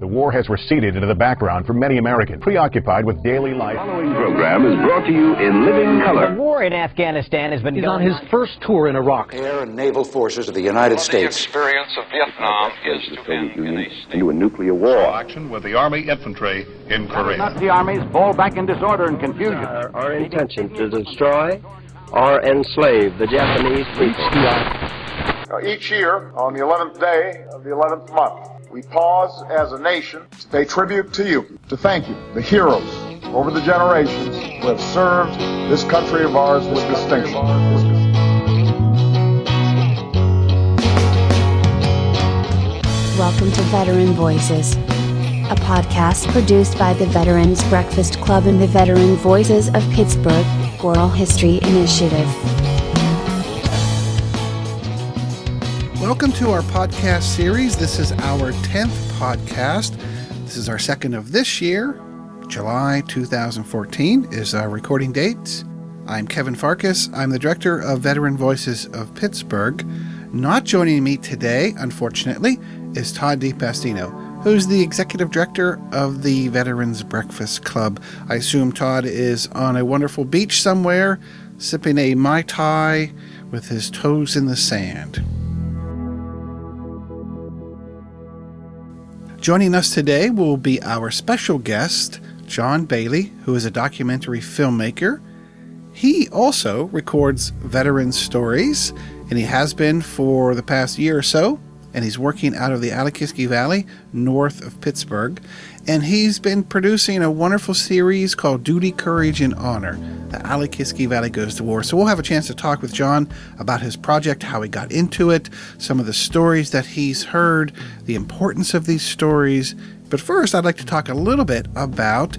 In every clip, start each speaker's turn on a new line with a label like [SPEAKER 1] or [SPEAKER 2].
[SPEAKER 1] the war has receded into the background for many Americans, preoccupied with daily life.
[SPEAKER 2] The following program is brought to you in living color.
[SPEAKER 3] The war in Afghanistan has been
[SPEAKER 4] He's
[SPEAKER 3] going
[SPEAKER 4] on his first tour in Iraq.
[SPEAKER 5] Air and naval forces of the United States.
[SPEAKER 6] The experience of Vietnam is to end in a state
[SPEAKER 2] into a nuclear war.
[SPEAKER 7] action with the Army infantry in Korea.
[SPEAKER 8] Nazi armies fall back in disorder and confusion.
[SPEAKER 9] Our, our intention to destroy or enslave the Japanese people.
[SPEAKER 10] Each year, on the 11th day of the 11th month, we pause as a nation to pay tribute to you, to thank you, the heroes over the generations who have served this country of ours with distinction.
[SPEAKER 11] Welcome to Veteran Voices, a podcast produced by the Veterans Breakfast Club and the Veteran Voices of Pittsburgh Oral History Initiative.
[SPEAKER 12] Welcome to our podcast series. This is our 10th podcast. This is our second of this year. July 2014 is our recording date. I'm Kevin Farkas. I'm the director of Veteran Voices of Pittsburgh. Not joining me today, unfortunately, is Todd DePastino, who's the executive director of the Veterans Breakfast Club. I assume Todd is on a wonderful beach somewhere, sipping a Mai Tai with his toes in the sand. Joining us today will be our special guest, John Bailey, who is a documentary filmmaker. He also records veteran stories, and he has been for the past year or so. And he's working out of the Allegheny Valley, north of Pittsburgh. And he's been producing a wonderful series called Duty, Courage, and Honor. The Allegheny Valley Goes to War. So we'll have a chance to talk with John about his project, how he got into it, some of the stories that he's heard, the importance of these stories. But first, I'd like to talk a little bit about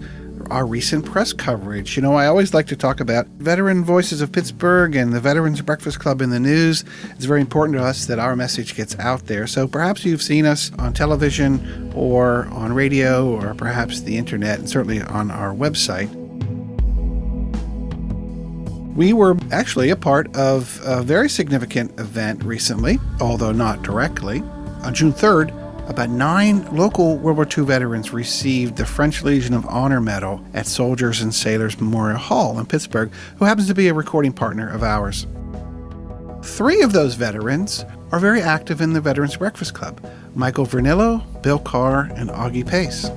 [SPEAKER 12] our recent press coverage. You know, I always like to talk about Veteran Voices of Pittsburgh and the Veterans Breakfast Club in the news. It's very important to us that our message gets out there. So perhaps you've seen us on television or on radio or perhaps the internet and certainly on our website. We were actually a part of a very significant event recently, although not directly. On June 3rd, about nine local World War II veterans received the French Legion of Honor Medal at Soldiers and Sailors Memorial Hall in Pittsburgh, who happens to be a recording partner of ours. Three of those veterans are very active in the Veterans Breakfast Club Michael Vernillo, Bill Carr, and Augie Pace.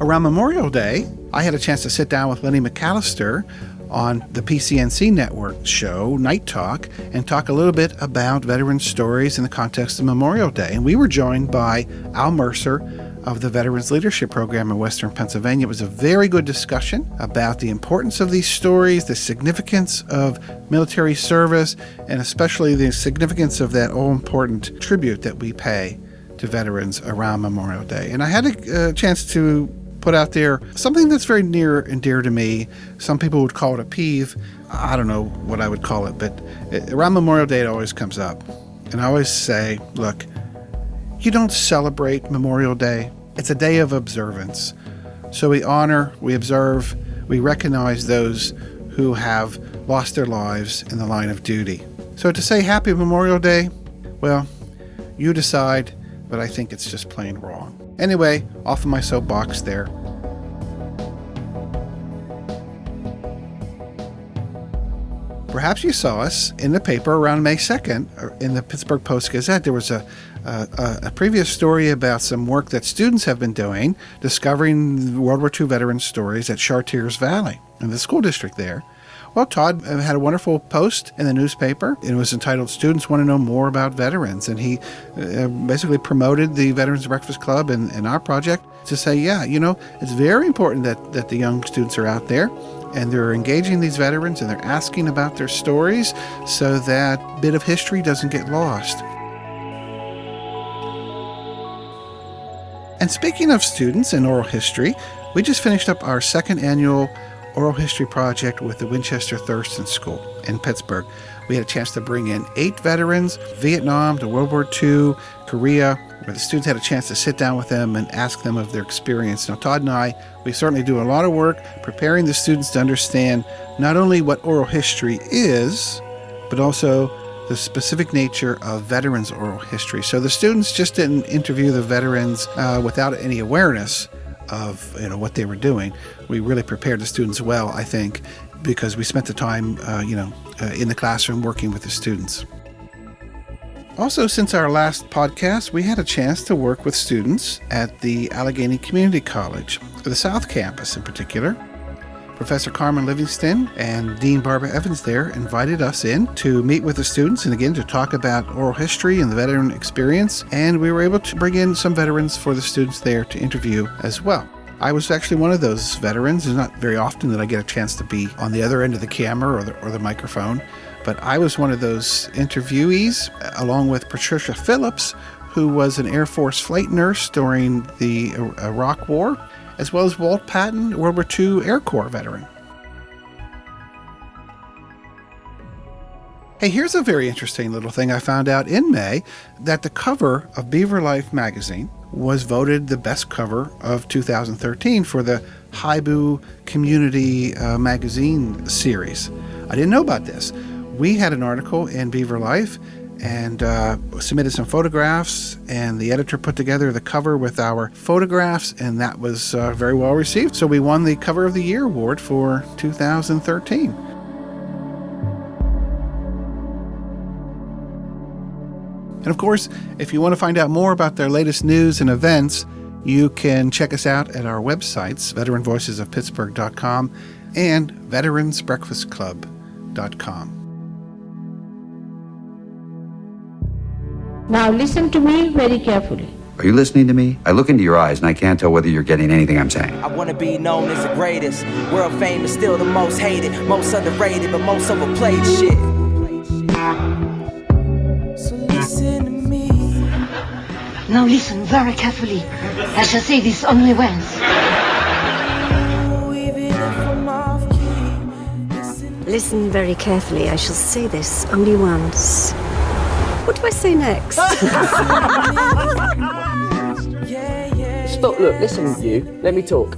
[SPEAKER 12] Around Memorial Day, I had a chance to sit down with Lenny McAllister on the PCNC Network show, Night Talk, and talk a little bit about veteran stories in the context of Memorial Day. And we were joined by Al Mercer of the Veterans Leadership Program in Western Pennsylvania. It was a very good discussion about the importance of these stories, the significance of military service, and especially the significance of that all important tribute that we pay to veterans around Memorial Day. And I had a, a chance to put out there something that's very near and dear to me. Some people would call it a peeve. I don't know what I would call it, but around Memorial Day, it always comes up. And I always say, look, you don't celebrate Memorial Day, it's a day of observance. So we honor, we observe, we recognize those who have lost their lives in the line of duty. So to say Happy Memorial Day, well, you decide, but I think it's just plain wrong. Anyway, off of my soapbox there. Perhaps you saw us in the paper around May 2nd uh, in the Pittsburgh Post Gazette. There was a, a, a, previous story about some work that students have been doing, discovering World War II veteran stories at Chartiers Valley in the school district there. Well, Todd had a wonderful post in the newspaper. It was entitled Students Want to Know More About Veterans. And he uh, basically promoted the Veterans Breakfast Club and, and our project to say, yeah, you know, it's very important that, that the young students are out there and they're engaging these veterans and they're asking about their stories so that bit of history doesn't get lost. And speaking of students and oral history, we just finished up our second annual oral history project with the Winchester Thurston School in Pittsburgh. We had a chance to bring in eight veterans, Vietnam to World War II, Korea, where the students had a chance to sit down with them and ask them of their experience. Now, Todd and I, we certainly do a lot of work preparing the students to understand not only what oral history is, but also the specific nature of veterans oral history. So the students just didn't interview the veterans uh, without any awareness of you know what they were doing. We really prepared the students well, I think, because we spent the time uh, you know uh, in the classroom working with the students. Also, since our last podcast, we had a chance to work with students at the Allegheny Community College, the South Campus in particular. Professor Carmen Livingston and Dean Barbara Evans there invited us in to meet with the students and again to talk about oral history and the veteran experience. And we were able to bring in some veterans for the students there to interview as well. I was actually one of those veterans. It's not very often that I get a chance to be on the other end of the camera or the, or the microphone, but I was one of those interviewees along with Patricia Phillips, who was an Air Force flight nurse during the Iraq War as well as Walt Patton, World War II Air Corps veteran. Hey, here's a very interesting little thing I found out in May that the cover of Beaver Life magazine was voted the best cover of 2013 for the Haibu Community uh, Magazine series. I didn't know about this. We had an article in Beaver Life and uh, submitted some photographs, and the editor put together the cover with our photographs, and that was uh, very well received. So we won the Cover of the Year award for 2013. And of course, if you want to find out more about their latest news and events, you can check us out at our websites, veteranvoicesofpittsburgh.com and veteransbreakfastclub.com.
[SPEAKER 3] Now listen to me very carefully.
[SPEAKER 5] Are you listening to me? I look into your eyes and I can't tell whether you're getting anything I'm saying.
[SPEAKER 4] I want to be known as the greatest. World fame is still the most hated, most underrated, but most overplayed shit.
[SPEAKER 3] So listen to me.
[SPEAKER 13] Now listen very carefully. I shall say this only once.
[SPEAKER 14] Listen very carefully. I shall say this only once. What do I say next?
[SPEAKER 9] Stop, look, listen, you. Let me talk.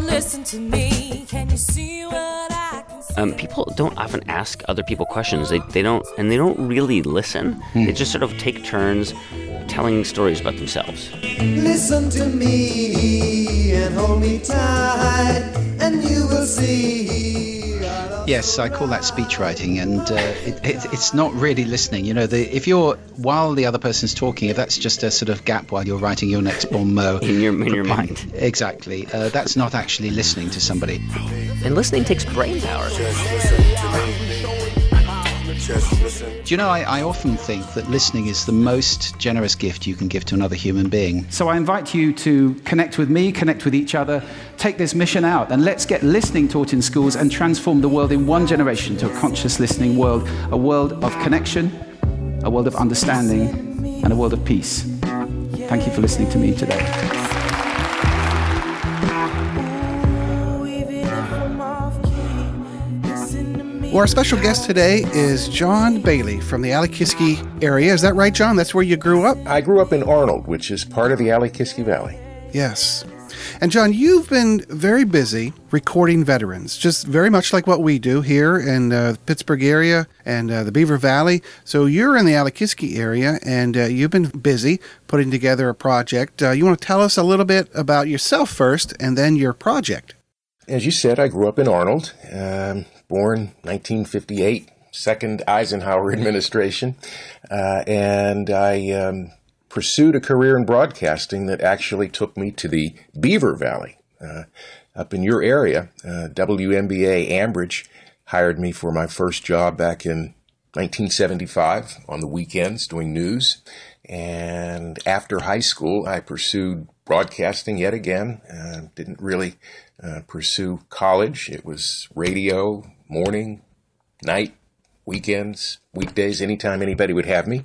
[SPEAKER 15] Listen to me. Can you see what I can see?
[SPEAKER 16] Um, people don't often ask other people questions. They, they don't, and they don't really listen.
[SPEAKER 17] Hmm.
[SPEAKER 16] They just sort of take turns telling stories about themselves.
[SPEAKER 17] Listen to me and hold me tight, and you will see.
[SPEAKER 18] Yes, I call that speech writing, and uh, it, it, it's not really listening. You know, the, if you're while the other person's talking, if that's just a sort of gap while you're writing your next bon mot
[SPEAKER 16] in your in your mind,
[SPEAKER 18] exactly, uh, that's not actually listening to somebody.
[SPEAKER 16] And listening takes brain power.
[SPEAKER 18] Do you know, I, I, often think that listening is the most generous gift you can give to another human being.
[SPEAKER 19] So I invite you to connect with me, connect with each other, take this mission out, and let's get listening taught in schools and transform the world in one generation to a conscious listening world, a world of connection, a world of understanding, and a world of peace. Thank you for listening to me today.
[SPEAKER 12] Well, our special guest today is John Bailey from the Allekiski area. Is that right, John? That's where you grew up?
[SPEAKER 20] I grew up in Arnold, which is part of the Allekiski Valley.
[SPEAKER 12] Yes. And John, you've been very busy recording veterans, just very much like what we do here in uh, the Pittsburgh area and uh, the Beaver Valley. So you're in the Allekiski area, and uh, you've been busy putting together a project. Uh, you want to tell us a little bit about yourself first, and then your project?
[SPEAKER 20] As you said, I grew up in Arnold. Um, born 1958, second Eisenhower administration, uh, and I um, pursued a career in broadcasting that actually took me to the Beaver Valley. Uh, up in your area, uh, WMBA Ambridge hired me for my first job back in 1975 on the weekends doing news. And after high school, I pursued broadcasting yet again. Uh, didn't really uh, pursue college. It was radio, morning, night, weekends, weekdays, anytime anybody would have me.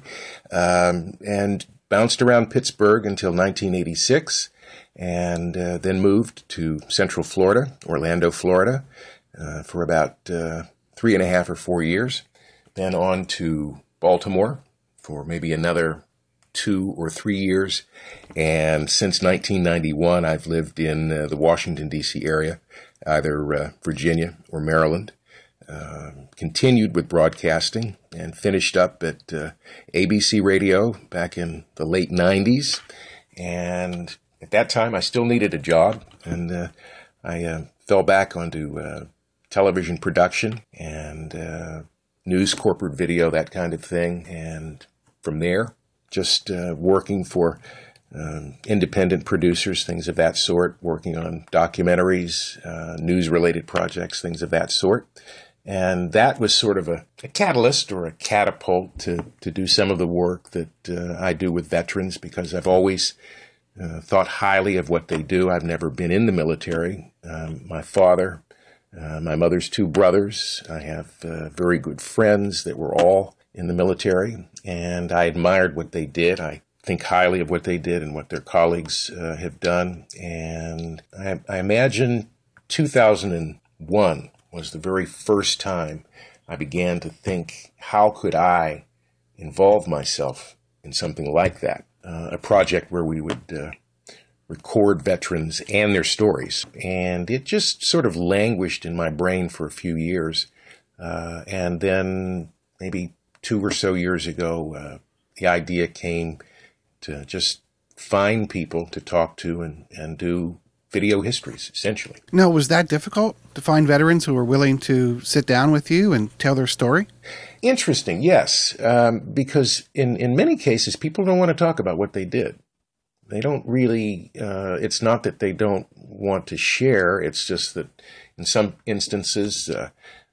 [SPEAKER 20] Um, and bounced around Pittsburgh until 1986 and uh, then moved to Central Florida, Orlando, Florida, uh, for about uh, three and a half or four years. Then on to Baltimore for maybe another two or three years. And since 1991, I've lived in uh, the Washington, D.C. area, either uh, Virginia or Maryland. uh, continued with broadcasting and finished up at uh, ABC Radio back in the late 90s. And at that time, I still needed a job, and uh, I uh, fell back onto television production and news, corporate video, that kind of thing. And from there, just working for um, independent producers, things of that sort, working on documentaries, uh, news related projects, things of that sort. And that was sort of a, a, catalyst or a catapult to, to do some of the work that uh, I do with veterans because I've always uh, thought highly of what they do. I've never been in the military. Um, my father, uh, my mother's two brothers, I have uh, very good friends that were all in the military, and I admired what they did. I think highly of what they did and what their colleagues uh, have done. And I, I, imagine 2001 was the very first time I began to think, how could I involve myself in something like that? Uh, a project where we would uh, record veterans and their stories. And it just sort of languished in my brain for a few years. Uh, and then maybe two or so years ago, uh, the idea came to just find people to talk to and, and do video histories, essentially.
[SPEAKER 12] Now, was that difficult to find veterans who were willing to sit down with you and tell their story?
[SPEAKER 20] Interesting, yes, um, because in, in many cases, people don't want to talk about what they did. They don't really, uh, it's not that they don't want to share, it's just that in some instances, uh,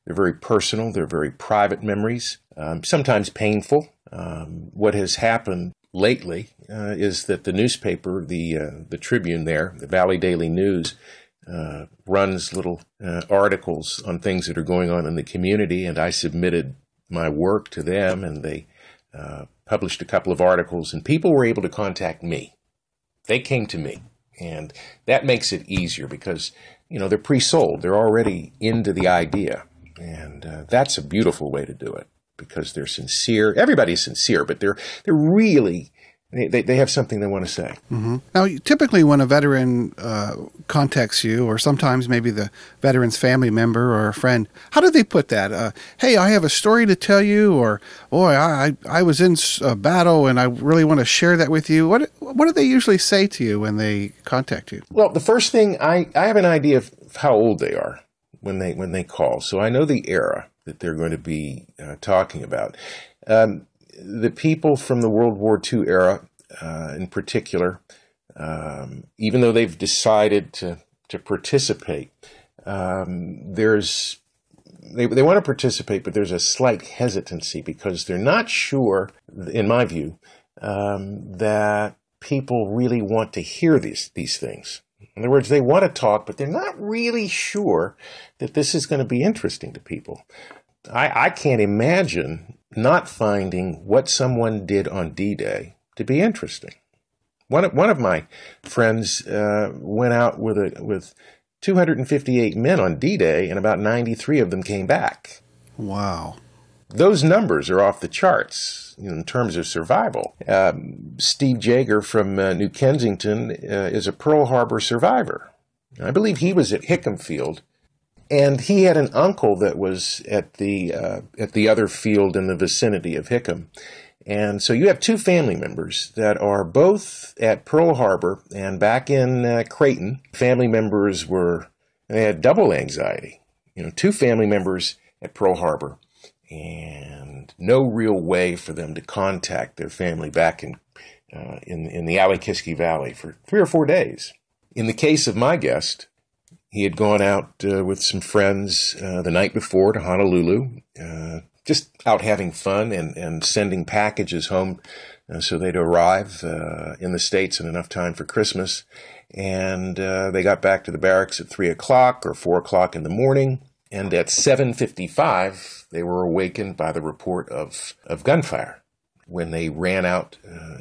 [SPEAKER 20] they're very personal, they're very private memories, um, sometimes painful. Um, what has happened lately uh, is that the newspaper, the uh, the Tribune, there, the Valley Daily News, uh, runs little uh, articles on things that are going on in the community, and I submitted my work to them, and they uh, published a couple of articles, and people were able to contact me. They came to me, and that makes it easier because you know they're pre-sold, they're already into the idea, and uh, that's a beautiful way to do it because they're sincere. Everybody's sincere, but they're they're really they, they have something they want to say.
[SPEAKER 12] Mm-hmm. Now, typically, when a veteran uh, contacts you, or sometimes maybe the veteran's family member or a friend, how do they put that? Uh, hey, I have a story to tell you, or boy, I I was in a battle and I really want to share that with you. What what do they usually say to you when they contact you?
[SPEAKER 20] Well, the first thing I I have an idea of how old they are when they when they call, so I know the era that they're going to be uh, talking about. Um, the people from the World War II era, uh, in particular, um, even though they've decided to to participate, um, there's they they want to participate, but there's a slight hesitancy because they're not sure, in my view, um, that people really want to hear these these things. In other words, they want to talk, but they're not really sure that this is going to be interesting to people. I, I can't imagine not finding what someone did on D Day to be interesting. One of, one of my friends uh, went out with, a, with 258 men on D Day, and about 93 of them came back.
[SPEAKER 12] Wow.
[SPEAKER 20] Those numbers are off the charts in terms of survival. Um, Steve Jager from uh, New Kensington uh, is a Pearl Harbor survivor. I believe he was at Hickam Field and he had an uncle that was at the uh, at the other field in the vicinity of Hickam. And so you have two family members that are both at Pearl Harbor and back in uh, Creighton. Family members were they had double anxiety. You know, two family members at Pearl Harbor, and no real way for them to contact their family back in uh, in in the Alle-Kiski Valley for three or four days. In the case of my guest, he had gone out uh, with some friends uh, the night before to Honolulu, uh, just out having fun and, and sending packages home uh, so they'd arrive uh, in the States in enough time for Christmas. And they got back to the barracks at 3 o'clock or 4 o'clock in the morning. And at 7.55, they were awakened by the report of, of gunfire. When they ran out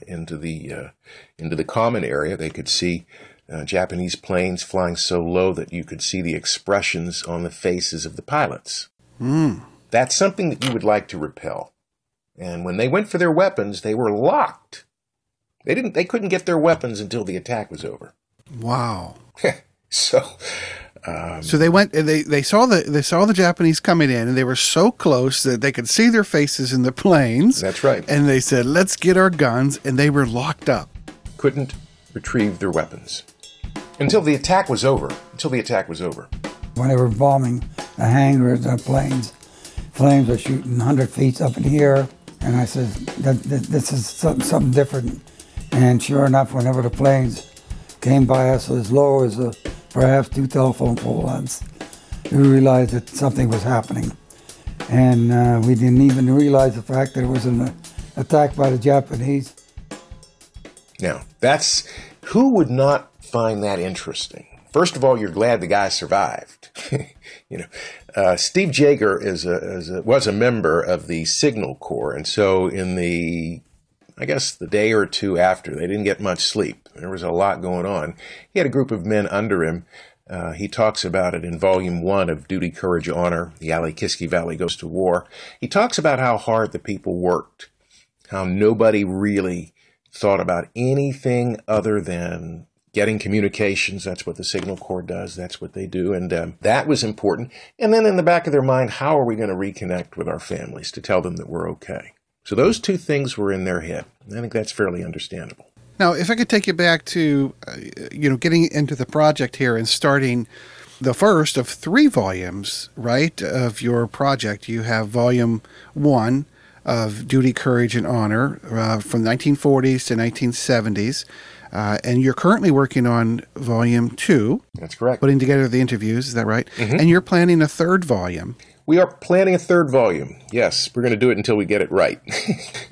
[SPEAKER 20] into the into the common area, they could see uh, Japanese planes flying so low that you could see the expressions on the faces of the pilots.
[SPEAKER 12] Mm.
[SPEAKER 20] That's something that you would like to repel. And when they went for their weapons, they were locked. They didn't. They couldn't get their weapons until the attack was over.
[SPEAKER 12] Wow.
[SPEAKER 20] so, Um,
[SPEAKER 12] So they went and they, they saw the they saw the Japanese coming in and they were so close that they could see their faces in the planes.
[SPEAKER 20] That's right.
[SPEAKER 12] And they said, "Let's get our guns," and they were locked up.
[SPEAKER 20] couldn't retrieve their weapons until the attack was over. Until the attack was over.
[SPEAKER 21] When they were bombing the hangars, the planes, flames were shooting 100 feet up in the air. And I said, that, that, this is something, something different. And sure enough, whenever the planes came by us as low as uh, perhaps two telephone pole we realized that something was happening. And uh, we didn't even realize the fact that it was an uh, attack by the Japanese.
[SPEAKER 20] Now, that's who would not find that interesting? First of all, you're glad the guy survived. you know, uh, Steve Jaeger is a, is a, was a member of the Signal Corps, and so in the, I guess the day or two after, they didn't get much sleep. There was a lot going on. He had a group of men under him. Uh, he talks about it in volume one of Duty, Courage, Honor. The Alle-Kiski Valley goes to war. He talks about how hard the people worked, how nobody really thought about anything other than getting communications. That's what the Signal Corps does. That's what they do. And um, that was important. And then in the back of their mind, how are we going to reconnect with our families to tell them that we're okay? So those two things were in their head. I think that's fairly understandable.
[SPEAKER 12] Now, if I could take you back to, uh, you know, getting into the project here and starting the first of three volumes, right, of your project. You have volume one of Duty, Courage, and Honor uh, from 1940s to 1970s. Uh, and you're currently working on volume two.
[SPEAKER 20] That's correct.
[SPEAKER 12] Putting together the interviews, is that right?
[SPEAKER 20] Mhm.
[SPEAKER 12] And you're planning a third volume.
[SPEAKER 20] We are planning a third volume. Yes, we're going to do it until we get it right.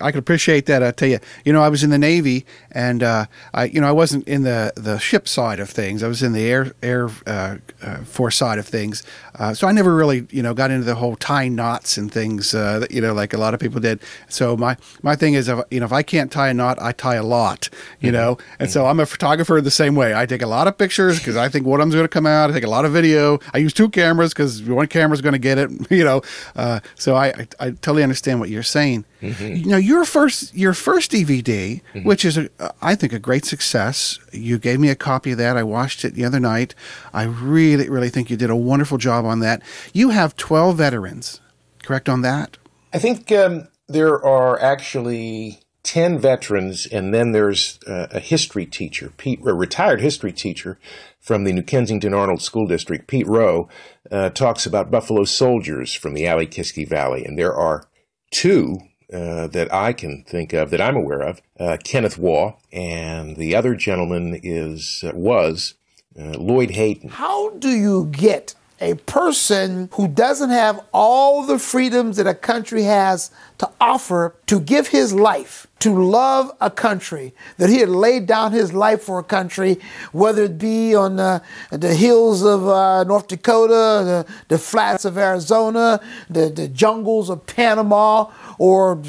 [SPEAKER 12] I can appreciate that. I tell you, you know, I was in the Navy, and uh, I, you know, I wasn't in the, the ship side of things. I was in the air air uh, uh, force side of things. Uh, so I never really, you know, got into the whole tying knots and things, uh, that, you know, like a lot of people did. So my my thing is, if, you know, if I can't tie a knot, I tie a lot, you know. And so I'm a photographer the same way. I take a lot of pictures because I think one of them's going to come out. I take a lot of video. I use two cameras because one camera's going to get it, you know. Uh, so I, I I totally understand what you're saying. You know, your first your first DVD, which is a, I think a great success. You gave me a copy of that. I watched it the other night. I really really think you did a wonderful job on that. You have 12 veterans, correct on that?
[SPEAKER 20] I think um, there are actually 10 veterans, and then there's uh, a history teacher, Pete, a retired history teacher from the New Kensington Arnold School District, Pete Rowe, uh, talks about Buffalo soldiers from the Alle-Kiski Valley. And there are two uh, that I can think of, that I'm aware of uh, Kenneth Waugh, and the other gentleman is uh, was uh, Lloyd Hayden.
[SPEAKER 22] How do you get a person who doesn't have all the freedoms that a country has to offer to give his life, to love a country, that he had laid down his life for a country, whether it be on the, the hills of uh, North Dakota, the, the flats of Arizona, the, the jungles of Panama, or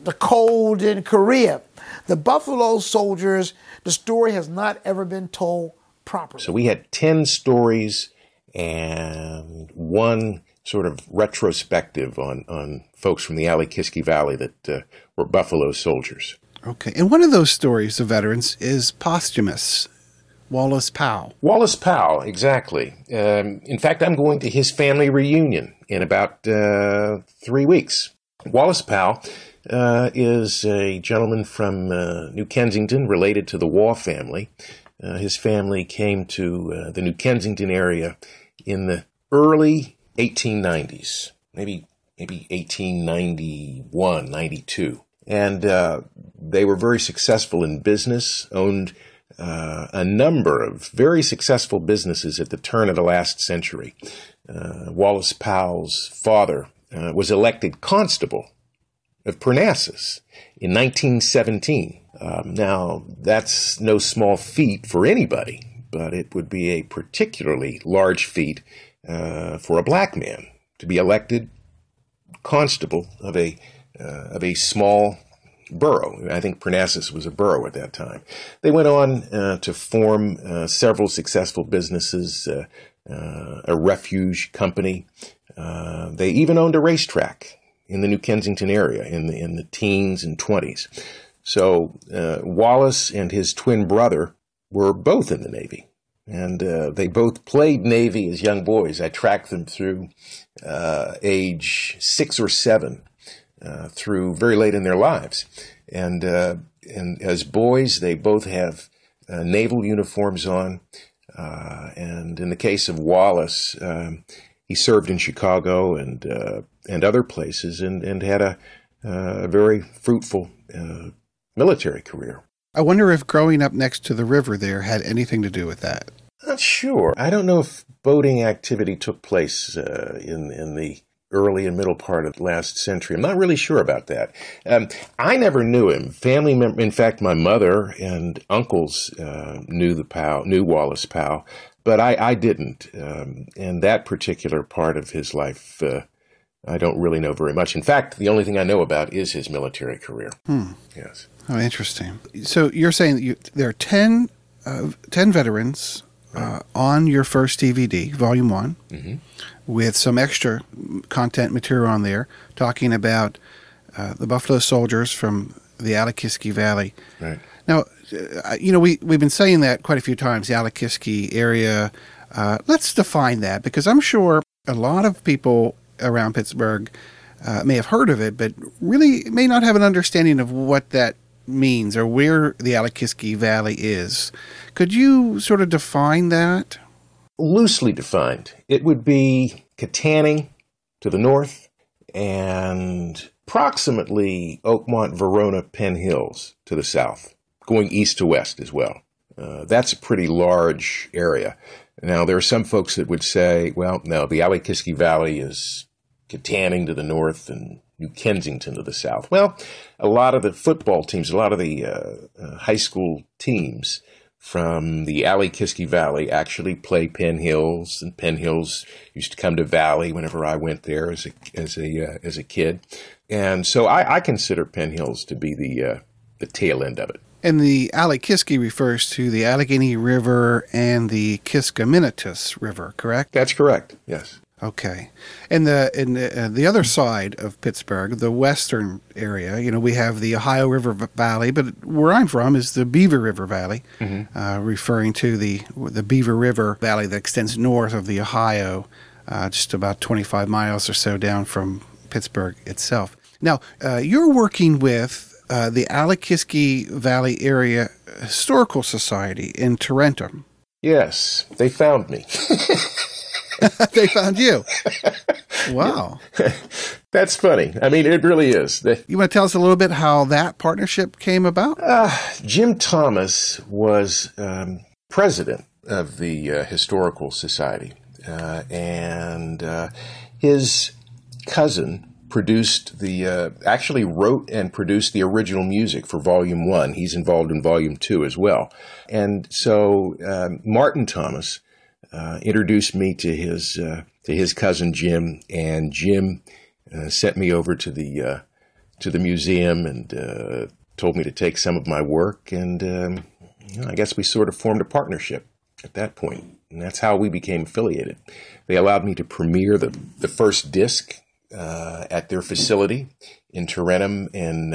[SPEAKER 22] the cold in Korea. The Buffalo Soldiers, the story has not ever been told properly.
[SPEAKER 20] So we had 10 stories and one sort of retrospective on, on folks from the Alle-Kiski Valley that uh, were Buffalo soldiers.
[SPEAKER 12] Okay. And one of those stories of veterans is posthumous. Wallace Powell.
[SPEAKER 20] Wallace Powell, exactly. Um, in fact, I'm going to his family reunion in about uh, three weeks. Wallace Powell uh, is a gentleman from uh, New Kensington, related to the Waugh family. Uh, his family came to uh, the New Kensington area in the early 1890s, maybe maybe 1891, 92, and uh, they were very successful in business, owned uh, a number of very successful businesses at the turn of the last century. Uh, Wallace Powell's father uh, was elected constable of Parnassus in 1917. Um, now, that's no small feat for anybody, but it would be a particularly large feat uh, for a black man to be elected constable of a uh, of a small borough. I think Parnassus was a borough at that time. They went on uh, to form uh, several successful businesses, uh, uh, a refuge company. Uh, they even owned a racetrack in the New Kensington area in the in the teens and twenties. So Wallace and his twin brother were both in the Navy. And uh, they both played Navy as young boys. I tracked them through uh, age six or seven, uh, through very late in their lives, and uh, and as boys, they both have uh, naval uniforms on. Uh, and in the case of Wallace, um, he served in Chicago and and other places, and and had a, a very fruitful military career.
[SPEAKER 12] I wonder if growing up next to the river there had anything to do with that.
[SPEAKER 20] Not sure. I don't know if boating activity took place uh, in in the early and middle part of last century. I'm not really sure about that. Um, I never knew him. Family member, in fact, my mother and uncles uh, knew the Powell, knew Wallace Powell, but I, I didn't. Um, and that particular part of his life, uh, I don't really know very much. In fact, the only thing I know about is his military career.
[SPEAKER 12] Hmm.
[SPEAKER 20] Yes.
[SPEAKER 12] Oh, interesting. So you're saying that you, there are 10, uh, 10 veterans uh, on your first DVD, Volume One,
[SPEAKER 20] mm-hmm.
[SPEAKER 12] with some extra content material on there, talking about uh, the Buffalo Soldiers from the Alle-Kiski Valley.
[SPEAKER 20] Right.
[SPEAKER 12] Now, uh, you know, we we've been saying that quite a few times, the Alle-Kiski area. Uh, let's define that because I'm sure a lot of people around Pittsburgh uh, may have heard of it, but really may not have an understanding of what that means or where the Alle-Kiski Valley is. Could you sort of define that?
[SPEAKER 20] Loosely defined. It would be Kittanning to the north and approximately Oakmont, Verona, Penn Hills to the south, going east to west as well. Uh, that's a pretty large area. Now, there are some folks that would say, well, no, the Alle-Kiski Valley is Kittanning to the north and New Kensington to the south. Well, a lot of the football teams, a lot of the uh, uh, high school teams from the Alle-Kiski Valley actually play Penn Hills, and Penn Hills used to come to Valley whenever I went there as a as a uh, as a kid, and so I, I consider Penn Hills to be the uh, the tail end of it.
[SPEAKER 12] And the Alle-Kiski refers to the Allegheny River and the Kiskiminetas River, correct?
[SPEAKER 20] That's correct. Yes.
[SPEAKER 12] Okay, and the in the, uh, the other side of Pittsburgh, the western area, you know, we have the Ohio River Valley, but where I'm from is the Beaver River Valley,
[SPEAKER 20] mm-hmm.
[SPEAKER 12] uh, referring to the the Beaver River Valley that extends north of the Ohio, uh, just about 25 miles or so down from Pittsburgh itself. Now, uh, you're working with uh, the Alle-Kiski Valley Area Historical Society in Tarentum.
[SPEAKER 20] Yes, they found me.
[SPEAKER 12] they found you. Wow.
[SPEAKER 20] That's funny. I mean, it really is.
[SPEAKER 12] You want to tell us a little bit how that partnership came about?
[SPEAKER 20] Uh, Jim Thomas was um, president of the uh, Historical Society, uh, and uh, his cousin produced the uh, actually wrote and produced the original music for volume one he's involved in volume two as well and so um, martin thomas uh, introduced me to his uh, to his cousin Jim, and Jim uh, sent me over to the uh, to the museum and uh, told me to take some of my work, and um, I guess we sort of formed a partnership at that point, and that's how we became affiliated. They allowed me to premiere the the first disc at their facility in Tarentum in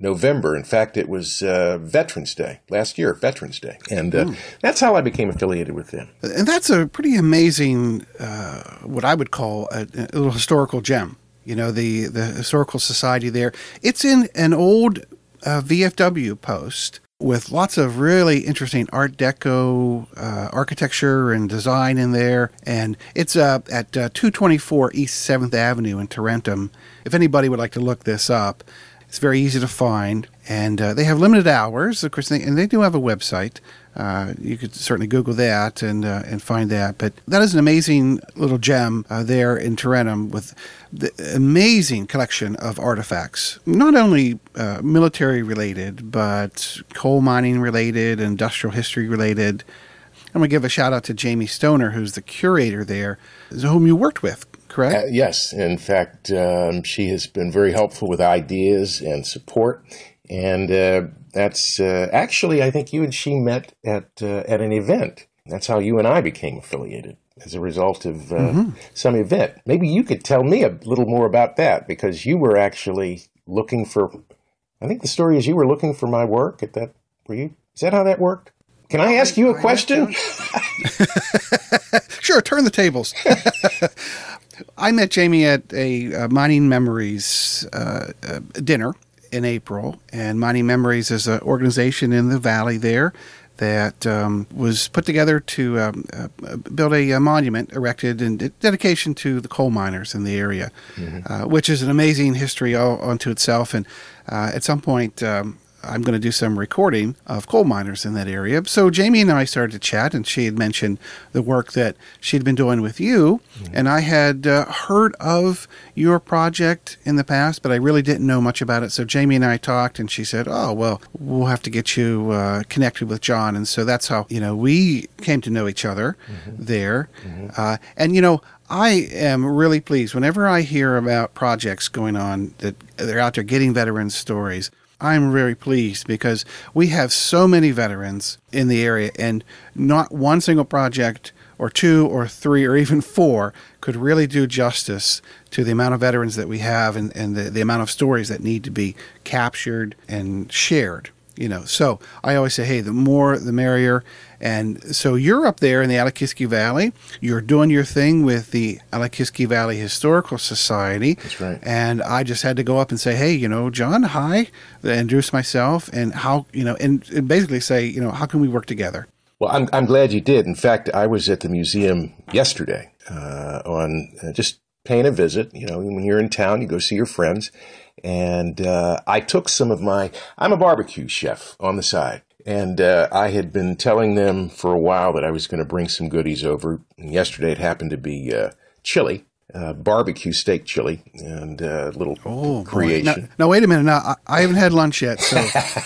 [SPEAKER 20] November. In fact, it was uh, Veterans Day last year, Veterans Day, and uh, that's how I became affiliated with them.
[SPEAKER 12] And that's a pretty amazing, uh, what I would call a, a, little historical gem. You know, the the historical society there. It's in an old uh, VFW post with lots of really interesting Art Deco uh, architecture and design in there, and it's uh, at 224 East Seventh Avenue in Tarentum. If anybody would like to look this up. It's very easy to find, and uh, they have limited hours, of course, and they do have a website. Uh, you could certainly Google that and uh, and find that. But that is an amazing little gem uh, there in Tarentum with the amazing collection of artifacts, not only uh, military related, but coal mining related, industrial history related. I'm going to give a shout out to Jamie Stoner, who's the curator there, whom you worked with correct?
[SPEAKER 20] Uh, yes. In fact, um, she has been very helpful with ideas and support. And uh, that's uh, actually, I think you and she met at uh, at an event. That's how you and I became affiliated as a result of uh, mm-hmm. some event. Maybe you could tell me a little more about that because you were actually looking for. I think the story is you were looking for my work at that. Were you? Is that how that worked? Can I ask you a question?
[SPEAKER 12] sure, turn the tables. I met Jamie at a uh, Mining Memories uh, uh, dinner in April, and Mining Memories is an organization in the valley there that um, was put together to um, uh, build a, a, monument erected in dedication to the coal miners in the area, mm-hmm. uh, which is an amazing history all unto itself. And uh, at some point, um, I'm going to do some recording of coal miners in that area. So Jamie and I started to chat, and she had mentioned the work that she'd been doing with you, mm-hmm. and I had uh, heard of your project in the past, but I really didn't know much about it. So Jamie and I talked, and she said, "Oh, well, we'll have to get you uh, connected with John," and so that's how you know we came to know each other mm-hmm. there. Mm-hmm. Uh, and you know, I am really pleased whenever I hear about projects going on that they're out there getting veterans stories. I'm very pleased because we have so many veterans in the area, and not one single project, or two, or three, or even four could really do justice to the amount of veterans that we have and, and the, the amount of stories that need to be captured and shared you know. So I always say, hey, the more the merrier. And so you're up there in the Alle-Kiski Valley. You're doing your thing with the Alle-Kiski Valley Historical Society.
[SPEAKER 20] That's right.
[SPEAKER 12] And I just had to go up and say, hey, you know, John, hi, introduce myself, and how, you know, and, and basically say, you know, how can we work together?
[SPEAKER 20] Well, I'm, I'm glad you did. In fact, I was at the museum yesterday uh, on uh, just paying a visit. You know, when you're in town, you go see your friends. And uh, I took some of my, I'm a barbecue chef on the side. And uh, I had been telling them for a while that I was going to bring some goodies over. And yesterday it happened to be uh, chili uh, barbecue steak chili and a uh, little oh, creation.
[SPEAKER 12] Now, now, wait a minute. Now I, I haven't had lunch yet, so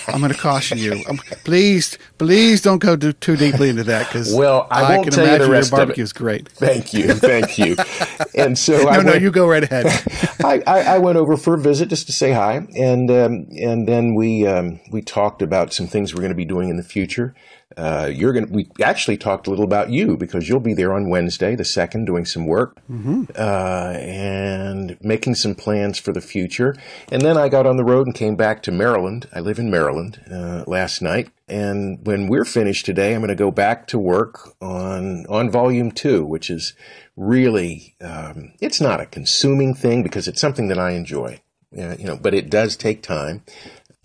[SPEAKER 12] I'm going to caution you. Um, please, please don't go too, too deeply into that because
[SPEAKER 20] well, I,
[SPEAKER 12] I
[SPEAKER 20] won't
[SPEAKER 12] can
[SPEAKER 20] tell
[SPEAKER 12] imagine
[SPEAKER 20] you the rest
[SPEAKER 12] your barbecue is great.
[SPEAKER 20] Thank you, thank you. and so
[SPEAKER 12] no,
[SPEAKER 20] I
[SPEAKER 12] no, you go right ahead.
[SPEAKER 20] I, I, I, went over for a visit just to say hi, and um, and then we um, we talked about some things we're going to be doing in the future. Uh, you're going. We actually talked a little about you because you'll be there on Wednesday, the second, doing some work
[SPEAKER 12] mm-hmm.
[SPEAKER 20] uh, and making some plans for the future. And then I got on the road and came back to Maryland. I live in Maryland uh, last night, and when we're finished today, I'm going to go back to work on on Volume Two, which is really um, it's not a consuming thing because it's something that I enjoy. you know, but it does take time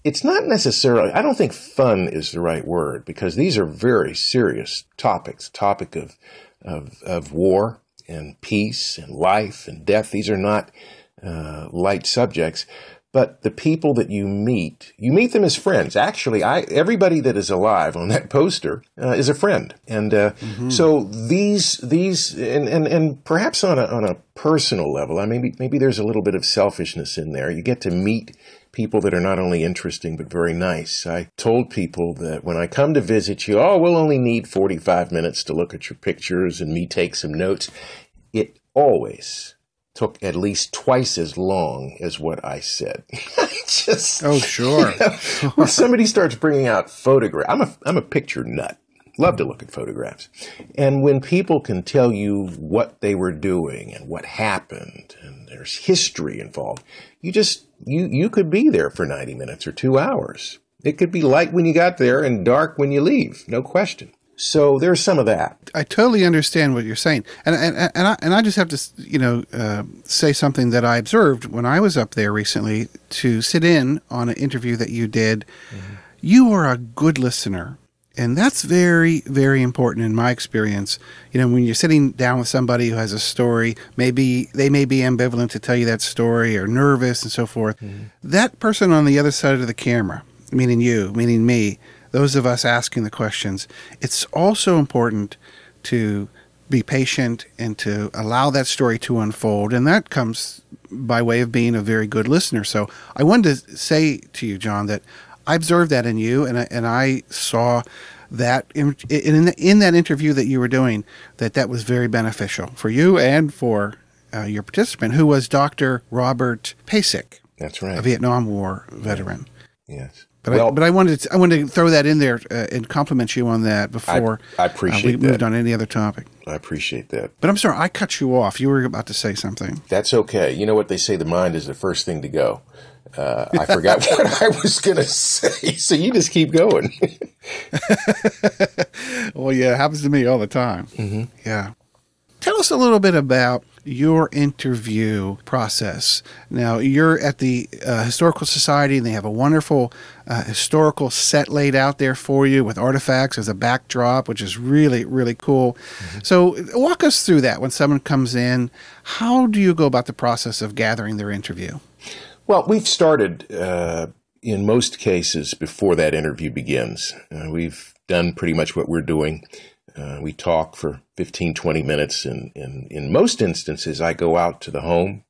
[SPEAKER 20] it's not necessarily i don't think fun is the right word because these are very serious topics topic of of, of war and peace and life and death. These are not uh, light subjects but the people that you meet you meet them as friends. Actually i everybody that is alive on that poster uh, is a friend. And uh, mm-hmm. so these these and, and and perhaps on a on a personal level i mean maybe maybe there's a little bit of selfishness in there. You get to meet people that are not only interesting but very nice. I told people that when I come to visit you, oh, we'll only need 45 minutes to look at your pictures and me take some notes. It always took at least twice as long as what I said. Just
[SPEAKER 12] oh sure.
[SPEAKER 20] You know, when somebody starts bringing out photographs, I'm a I'm a picture nut. Love to look at photographs, and when people can tell you what they were doing and what happened, and there's history involved, you just you you could be there for 90 minutes or 2 hours. It could be light when you got there and dark when you leave, no question. So there's some of that.
[SPEAKER 12] I totally understand what you're saying, and and and I, and I just have to you know uh, say something that I observed when I was up there recently to sit in on an interview that you did. Mm-hmm. You are a good listener and that's very very important in my experience. You know when you're sitting down with somebody who has a story maybe they may be ambivalent to tell you that story or nervous and so forth. Mm-hmm. that person on the other side of the camera meaning you meaning me those of us asking the questions it's also important to be patient and to allow that story to unfold. And that comes by way of being a very good listener. So i wanted to say to you john that I observed that in you, and I, and I saw that in in, in that interview that you were doing that that was very beneficial for you and for uh, your participant, who was Dr. Robert Pasek.
[SPEAKER 20] That's right,
[SPEAKER 12] a Vietnam War veteran.
[SPEAKER 20] Yes.
[SPEAKER 12] But I, but I wanted to, I wanted to throw that in there uh, and compliment you on that before
[SPEAKER 20] I
[SPEAKER 12] uh,
[SPEAKER 20] appreciate
[SPEAKER 12] we moved
[SPEAKER 20] that.
[SPEAKER 12] on any other topic.
[SPEAKER 20] I appreciate that.
[SPEAKER 12] But I'm sorry, I cut you off. You were about to say something.
[SPEAKER 20] That's okay. You know what they say: the mind is the first thing to go. Uh, I forgot what I was going to say, so you just keep going.
[SPEAKER 12] Well, yeah, it happens to me all the time.
[SPEAKER 20] Mm-hmm.
[SPEAKER 12] Yeah. Tell us a little bit about your interview process. Now, you're at the uh, Historical Society, and they have a wonderful uh, historical set laid out there for you with artifacts as a backdrop, which is really, really cool. So, walk us through that when someone comes in. How do you go about the process of gathering their interview?
[SPEAKER 20] Well, we've started uh, in most cases before that interview begins. Uh, we've done pretty much what we're doing. Uh, we talk for 15, 20 minutes. And in, in most instances, I go out to the home.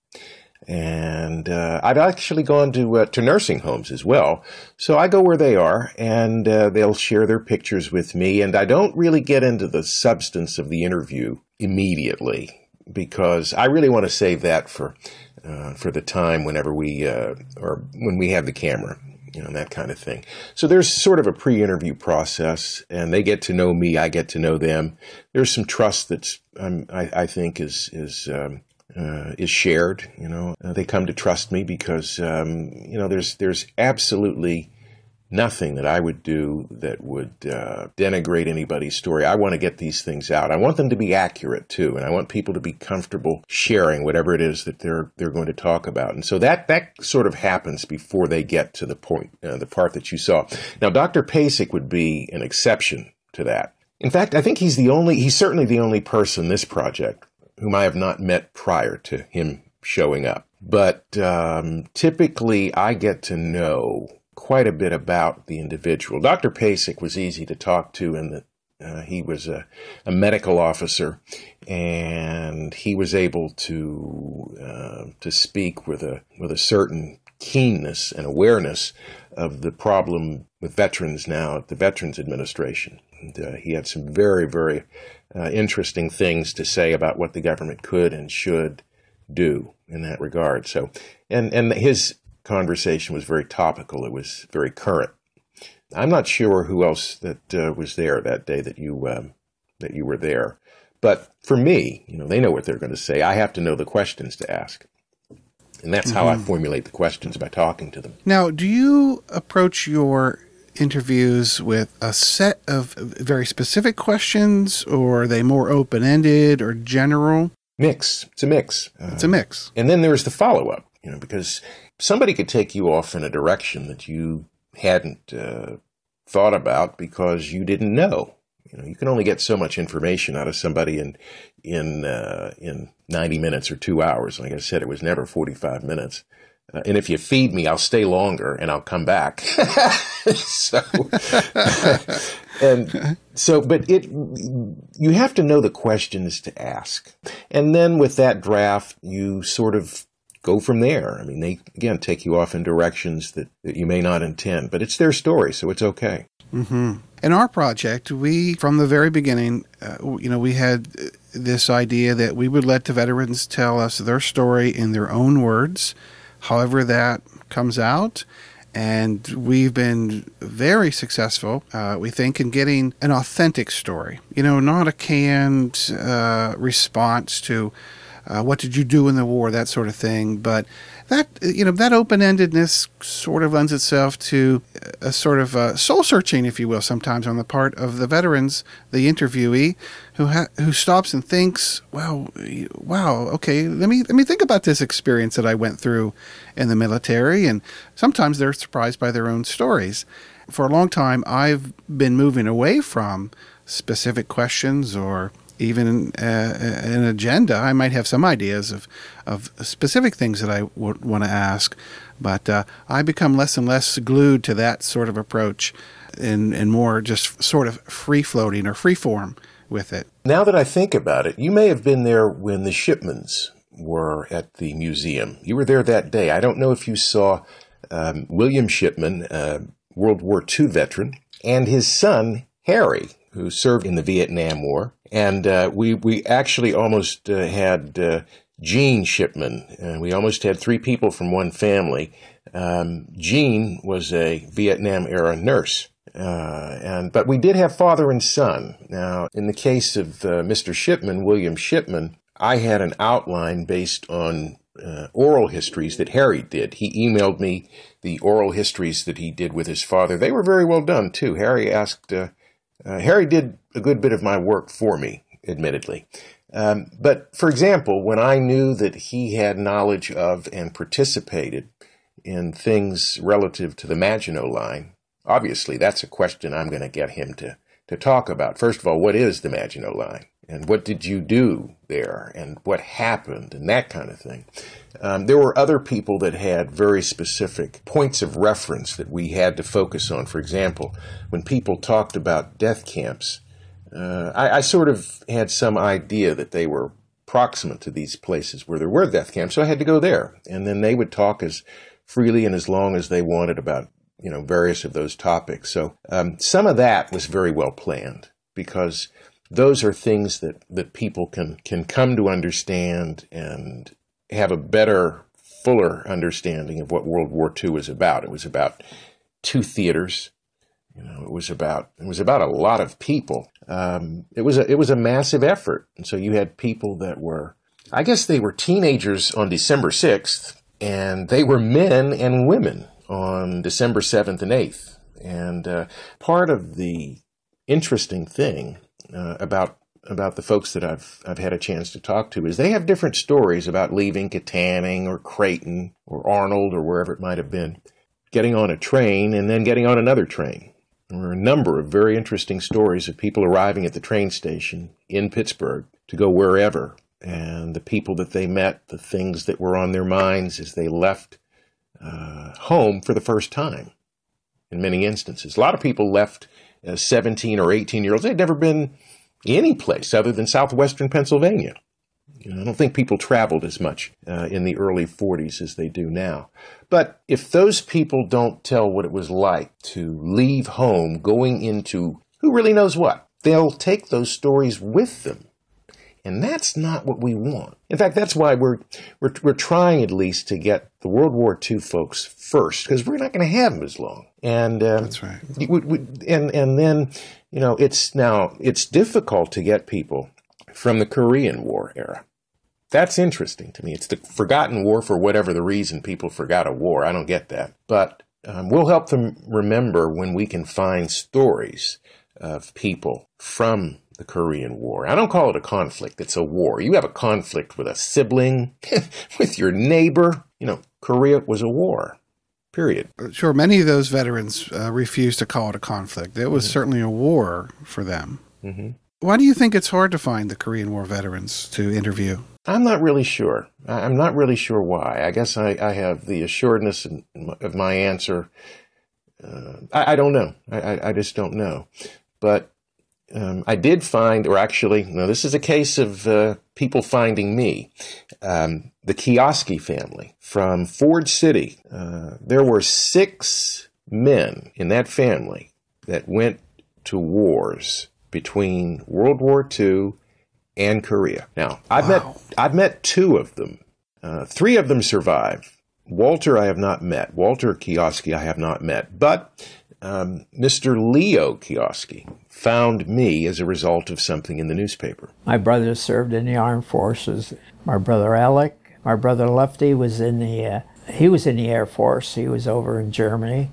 [SPEAKER 20] And uh, I've actually gone to uh, to nursing homes as well. So I go where they are, and uh, they'll share their pictures with me. And I don't really get into the substance of the interview immediately because I really want to save that for uh, for the time whenever we uh, or when we have the camera, you know, that kind of thing. So there's sort of a pre-interview process, and they get to know me, I get to know them. There's some trust that's um, I, I think is is um, uh, is shared. You know, uh, they come to trust me because um, you know there's there's absolutely nothing that I would do that would uh, denigrate anybody's story. I want to get these things out. I want them to be accurate too, and I want people to be comfortable sharing whatever it is that they're they're going to talk about. And so that that sort of happens before they get to the point, uh, the part that you saw. Now, Dr. Pasek would be an exception to that. In fact, I think he's the only he's certainly the only person this project whom I have not met prior to him showing up. But um, typically, I get to know quite a bit about the individual. Dr. Pasek was easy to talk to in uh, he was a, a medical officer, and he was able to uh, to speak with a with a certain keenness and awareness of the problem with veterans now at the Veterans Administration. And, uh, he had some very very uh, interesting things to say about what the government could and should do in that regard. So, and and his conversation was very topical. It was very current. I'm not sure who else that uh, was there that day that you um, that you were there, but for me, you know, they know what they're going to say. I have to know the questions to ask, and that's how I
[SPEAKER 12] Mhm.
[SPEAKER 20] formulate the questions by talking to them.
[SPEAKER 12] Now, do you approach your interviews with a set of very specific questions, or are they more open ended or general?
[SPEAKER 20] Mix. It's a mix.
[SPEAKER 12] It's a mix.
[SPEAKER 20] And then there's the follow up, you know, because somebody could take you off in a direction that you hadn't uh, thought about because you didn't know. You know, you can only get so much information out of somebody in in uh, in 90 minutes or two hours. Like I said, it was never 45 minutes. Uh, and if you feed me, I'll stay longer and I'll come back. so, and so, but it, you have to know the questions to ask. And then with that draft, you sort of go from there. I mean, they, again, take you off in directions that, that you may not intend, but it's their story, so it's okay.
[SPEAKER 12] hmm In our project, we, from the very beginning, uh, you know, we had uh, this idea that we would let the veterans tell us their story in their own words, however that comes out. And we've been very successful, uh, we think, in getting an authentic story. You know, not a canned uh, response to uh, what did you do in the war, that sort of thing. But that you know that open-endedness sort of lends itself to a sort of uh, soul searching, if you will, sometimes on the part of the veterans, the interviewee, who ha- who stops and thinks, well, wow, okay, let me let me think about this experience that I went through in the military." And sometimes they're surprised by their own stories. For a long time, I've been moving away from specific questions or even uh, an agenda. I might have some ideas of, of specific things that I would want to ask, but uh, I become less and less glued to that sort of approach and, and more just sort of free floating or free form with it.
[SPEAKER 20] Now that I think about it, you may have been there when the Shipmans were at the museum. You were there that day. I don't know if you saw um, William Shipman, uh, World War II veteran, and his son, Harry, who served in the Vietnam War. And uh, we, we actually almost uh, had uh, Gene Shipman. Uh, we almost had three people from one family. Um, Gene was a Vietnam era nurse. Uh, and but we did have father and son. Now, in the case of uh, Mr. Shipman, William Shipman, I had an outline based on uh, oral histories that Harry did. He emailed me the oral histories that he did with his father. They were very well done too. Harry asked. Uh, Harry did a good bit of my work for me, admittedly. Um, but for example, when I knew that he had knowledge of and participated in things relative to the Maginot Line, obviously that's a question I'm going to get him to, to talk about. First of all, what is the Maginot Line? And what did you do there? And what happened? And that kind of thing. Um, there were other people that had very specific points of reference that we had to focus on. For example, when people talked about death camps, uh, I, I, sort of had some idea that they were proximate to these places where there were death camps, so I had to go there. And then they would talk as freely and as long as they wanted about you know various of those topics. So um, some of that was very well planned because those are things that, that people can can come to understand and have a better, fuller understanding of what World War II was about. It was about two theaters. You know, it was about it was about a lot of people. Um, it was a it was a massive effort, and so you had people that were, I guess they were teenagers on December sixth, and they were men and women on December seventh and eighth. And uh, part of the interesting thing uh, about about the folks that I've I've had a chance to talk to is they have different stories about leaving Kittanning or Creighton or Arnold or wherever it might have been, getting on a train and then getting on another train. There were a number of very interesting stories of people arriving at the train station in Pittsburgh to go wherever, and the people that they met, the things that were on their minds as they left uh, home for the first time. In many instances, a lot of people left as 17 or 18 year olds. They'd never been any place other than southwestern Pennsylvania. You know, I don't think people traveled as much uh, in the early 40s as they do now. But if those people don't tell what it was like to leave home going into who really knows what, they'll take those stories with them. And that's not what we want. In fact, that's why we're, we're, we're trying at least to get the World War II folks first, because we're not going to have them as long. And uh,
[SPEAKER 12] that's right.
[SPEAKER 20] We, we, and and then you know, it's now it's difficult to get people from the Korean War era. That's interesting to me. It's the forgotten war for whatever the reason people forgot a war. I don't get that. But um, we'll help them remember when we can find stories of people from the Korean War. I don't call it a conflict, it's a war. You have a conflict with a sibling, with your neighbor. You know, Korea was a war. Period.
[SPEAKER 12] Sure, many of those veterans uh, refused to call it a conflict. It was mm-hmm. certainly a war for them.
[SPEAKER 20] Mm-hmm.
[SPEAKER 12] Why do you think it's hard to find the Korean War veterans to interview?
[SPEAKER 20] I'm not really sure. I'm not really sure why. I guess I, I have the assuredness of my answer. Uh, I, I, don't know. I, I, just don't know. But um, I did find, or actually, no, this is a case of uh, people finding me. Um, the Kioski family from Ford City. Uh, there were six men in that family that went to wars between World War II and Korea. Now, I've wow. met I've met two of them. Uh, three of them survived. Walter, I have not met. Walter Kioski, I have not met. But um, Mr. Leo Kioski found me as a result of something in the newspaper.
[SPEAKER 23] My brother served in the armed forces. My brother Alec, my brother Lefty was in the uh, he was in the Air Force. He was over in Germany.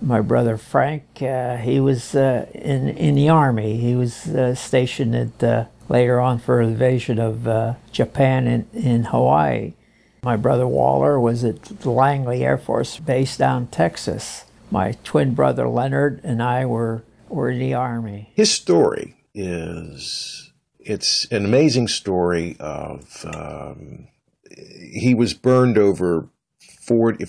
[SPEAKER 23] My brother Frank, uh, he was uh, in in the army. He was uh, stationed at uh, later on for the invasion of uh, Japan in, in Hawaii. My brother Waller was at Langley Air Force Base down Texas. My twin brother Leonard and I were were in the army.
[SPEAKER 20] His story is it's an amazing story of um, he was burned over 40,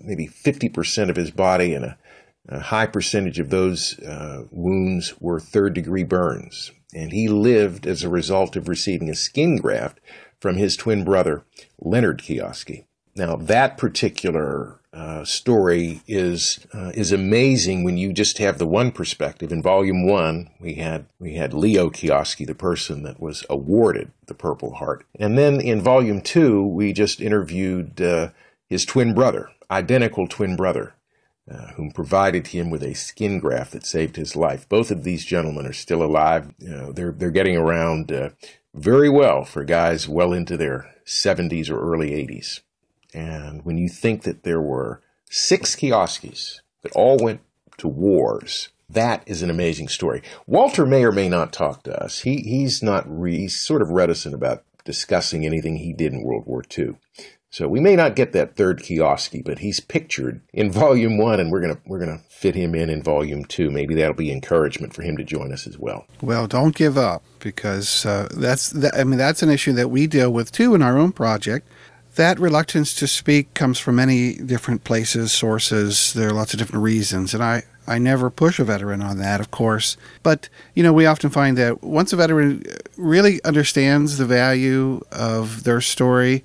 [SPEAKER 20] maybe 50% of his body, and a, a high percentage of those uh, wounds were third degree burns. And he lived as a result of receiving a skin graft from his twin brother, Leonard Kioski. Now, that particular uh, story is uh, is amazing when you just have the one perspective. In Volume One, we had we had Leo Kioski, the person that was awarded the Purple Heart, and then in Volume Two, we just interviewed uh, his twin brother, identical twin brother, uh, whom provided him with a skin graft that saved his life. Both of these gentlemen are still alive. You know, they're they're getting around uh, very well for guys well into their 70s or early 80s. And when you think that there were six Kioskis that all went to wars, that is an amazing story. Walter may or may not talk to us. He he's not re, he's sort of reticent about discussing anything he did in World War II. So we may not get that third Kioski, but he's pictured in Volume One, and we're gonna we're gonna fit him in in Volume Two. Maybe that'll be encouragement for him to join us as well.
[SPEAKER 12] Well, don't give up because uh, that's that, I mean that's an issue that we deal with too in our own project. That reluctance to speak comes from many different places, sources. There are lots of different reasons, and I I never push a veteran on that, of course. But, you know, we often find that once a veteran really understands the value of their story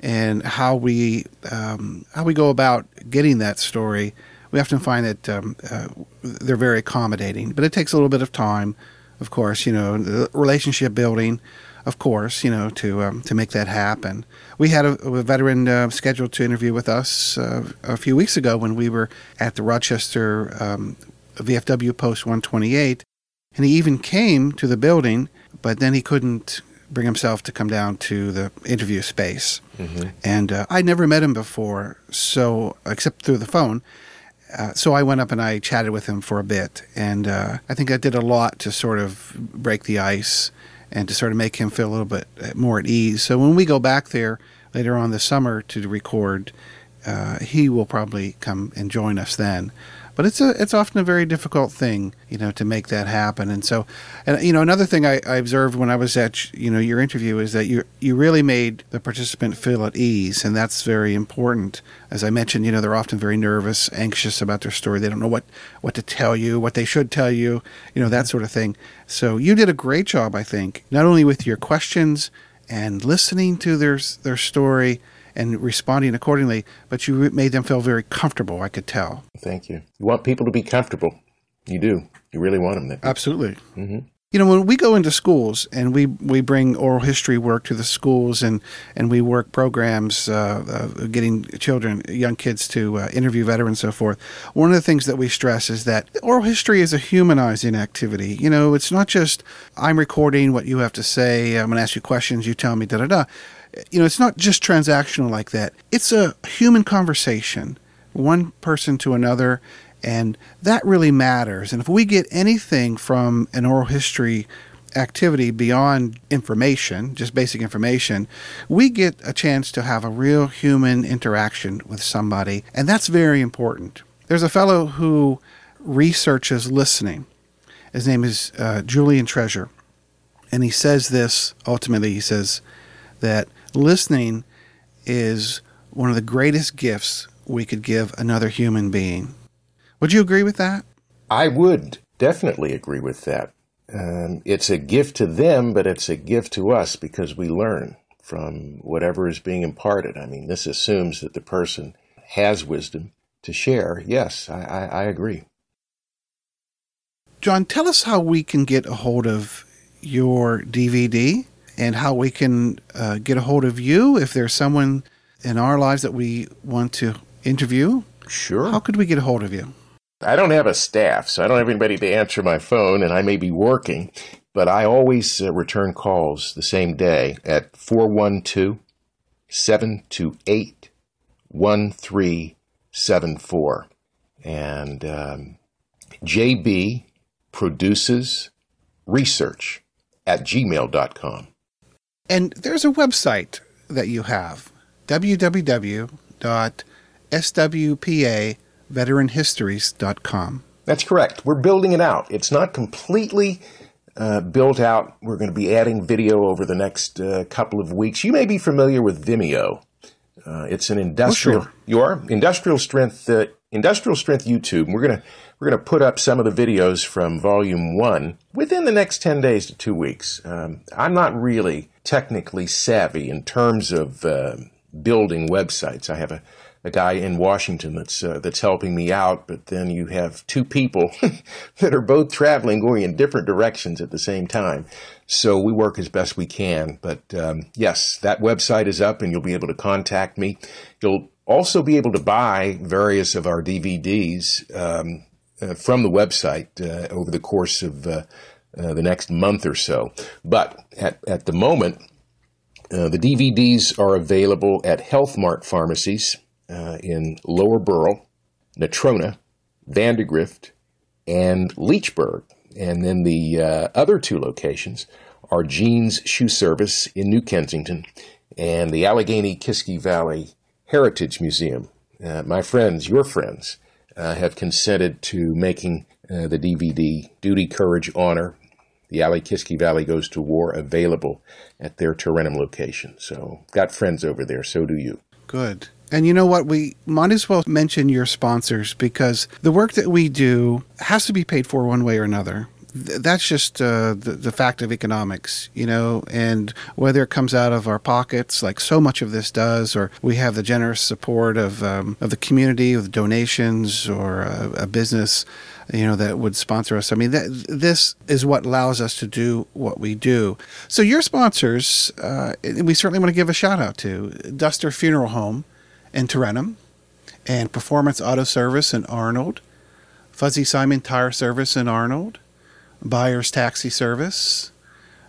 [SPEAKER 12] and how we um, how we go about getting that story, we often find that um, uh, they're very accommodating. But it takes a little bit of time, of course. You know, relationship building, of course. You know, to um, to make that happen. We had a, a veteran uh, scheduled to interview with us uh, a few weeks ago when we were at the Rochester um, VFW Post 128, and he even came to the building, but then he couldn't bring himself to come down to the interview space.
[SPEAKER 20] Mm-hmm.
[SPEAKER 12] And uh, I'd never met him before, so except through the phone. Uh, so I went up and I chatted with him for a bit, and uh, I think I did a lot to sort of break the ice and to sort of make him feel a little bit more at ease. So when we go back there later on this summer to record, uh, he will probably come and join us then. But it's a it's often a very difficult thing, you know, to make that happen. And so, and you know, another thing I, I observed when I was at you know your interview is that you you really made the participant feel at ease, and that's very important. As I mentioned, you know, they're often very nervous, anxious about their story. They don't know what what to tell you, what they should tell you, you know, that sort of thing. So you did a great job, I think, not only with your questions and listening to their their story and responding accordingly, but you made them feel very comfortable, I could tell.
[SPEAKER 20] Thank you. You want people to be comfortable. You do. You really want them to.
[SPEAKER 12] Absolutely.
[SPEAKER 20] hmm
[SPEAKER 12] You know, when we go into schools and we, we bring oral history work to the schools and, and we work programs, uh, uh, getting children, young kids to uh, interview veterans and so forth, one of the things that we stress is that oral history is a humanizing activity. You know, it's not just I'm recording what you have to say, I'm going to ask you questions, you tell me, da da da you know, it's not just transactional like that. It's a human conversation, one person to another, and that really matters. And if we get anything from an oral history activity beyond information, just basic information, we get a chance to have a real human interaction with somebody, and that's very important. There's a fellow who researches listening. His name is uh, Julian Treasure. And he says this ultimately, he says that listening is one of the greatest gifts we could give another human being. Would you agree with that?
[SPEAKER 20] I would definitely agree with that. Um, it's a gift to them, but it's a gift to us because we learn from whatever is being imparted. I mean, this assumes that the person has wisdom to share. Yes, I, I, I agree.
[SPEAKER 12] John, tell us how we can get a hold of your DVD and how we can uh, get a hold of you if there's someone in our lives that we want to interview.
[SPEAKER 20] Sure.
[SPEAKER 12] How could we get a hold of you?
[SPEAKER 20] I don't have a staff, so I don't have anybody to answer my phone, and I may be working, but I always uh, return calls the same day at 412 728 1374. And um, JB produces research at gmail.com.
[SPEAKER 12] And there's a website that you have www.swpaveteranhistories.com.
[SPEAKER 20] That's correct. We're building it out. It's not completely uh, built out. We're going to be adding video over the next uh, couple of weeks. You may be familiar with Vimeo. Uh, it's an industrial.
[SPEAKER 12] Oh, sure.
[SPEAKER 20] You are industrial strength. Uh, industrial strength YouTube. We're gonna we're gonna put up some of the videos from Volume One within the next ten days to two weeks. Um, I'm not really technically savvy in terms of uh, building websites. I have a, a guy in Washington that's uh, that's helping me out, but then you have two people that are both traveling, going in different directions at the same time. So we work as best we can. But um, yes, that website is up, and you'll be able to contact me. You'll also be able to buy various of our DVDs um, from the website uh, over the course of uh, uh, the next month or so. But at, at the moment, uh, the DVDs are available at Health Mart pharmacies uh, in Lower Burrell, Natrona, Vandergrift, and Leechburg. And then the uh, other two locations are Jean's Shoe Service in New Kensington and the Allegheny Kiski Valley Heritage Museum. Uh, my friends, your friends, uh, have consented to making uh, the DVD Duty, Courage, Honor, the Allegheny Valley Goes to War available at their Tarentum location. So, got friends over there, so do you.
[SPEAKER 12] Good. And you know what? We might as well mention your sponsors because the work that we do has to be paid for one way or another. Th- That's just uh, the, the fact of economics, you know, and whether it comes out of our pockets, like so much of this does, or we have the generous support of um, of the community with donations or a, a business, you know, that would sponsor us. I mean, this is what allows us to do what we do. So your sponsors, uh, we certainly want to give a shout out to Duster Funeral Home in Tarentum, and Performance Auto Service in Arnold, Fuzzy Simon Tire Service in Arnold, Buyers Taxi Service,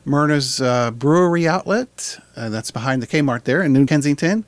[SPEAKER 12] Myrna's uh, Brewery Outlet, uh, that's behind the Kmart there in New Kensington,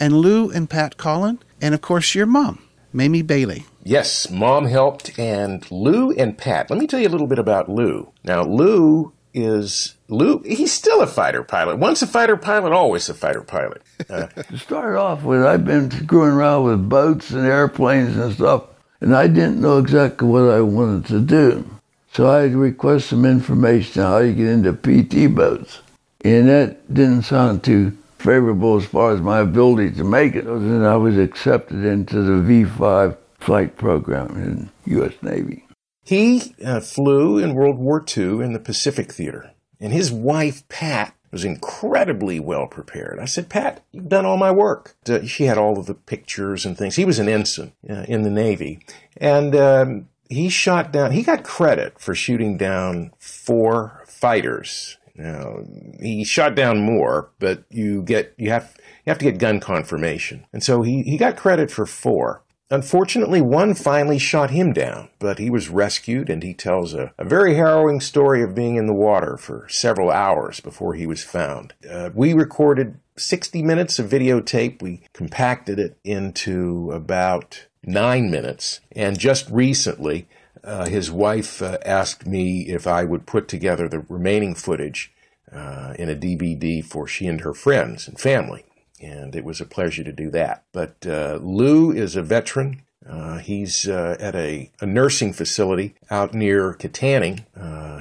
[SPEAKER 12] and Lou and Pat Collin, and of course your mom, Mamie Bailey.
[SPEAKER 20] Yes, mom helped, and Lou and Pat. Let me tell you a little bit about Lou. Now, Lou is Lou. He's still a fighter pilot. Once a fighter pilot, always a fighter pilot. Uh,
[SPEAKER 24] To start off with, I've been screwing around with boats and airplanes and stuff, and I didn't know exactly what I wanted to do. So I had request some information on how you get into PT boats. And that didn't sound too favorable as far as my ability to make it. Then I was accepted into the V5 flight program in U.S. Navy.
[SPEAKER 20] he uh, flew in World War II in the Pacific Theater, and his wife Pat was incredibly well prepared. I said, Pat, you've done all my work. Uh, she had all of the pictures and things. He was an ensign uh, in the Navy, and um, he shot down. He got credit for shooting down four fighters. Now he shot down more, but you get you have you have to get gun confirmation, and so he he got credit for four. Unfortunately, one finally shot him down, but he was rescued and he tells a, a very harrowing story of being in the water for several hours before he was found. Uh, we recorded 60 minutes of videotape. We compacted it into about nine minutes. And just recently, uh, his wife uh, asked me if I would put together the remaining footage uh, in a DVD for she and her friends and family and it was a pleasure to do that. But uh, Lou is a veteran. Uh, he's uh, at a, a nursing facility out near Kittanning.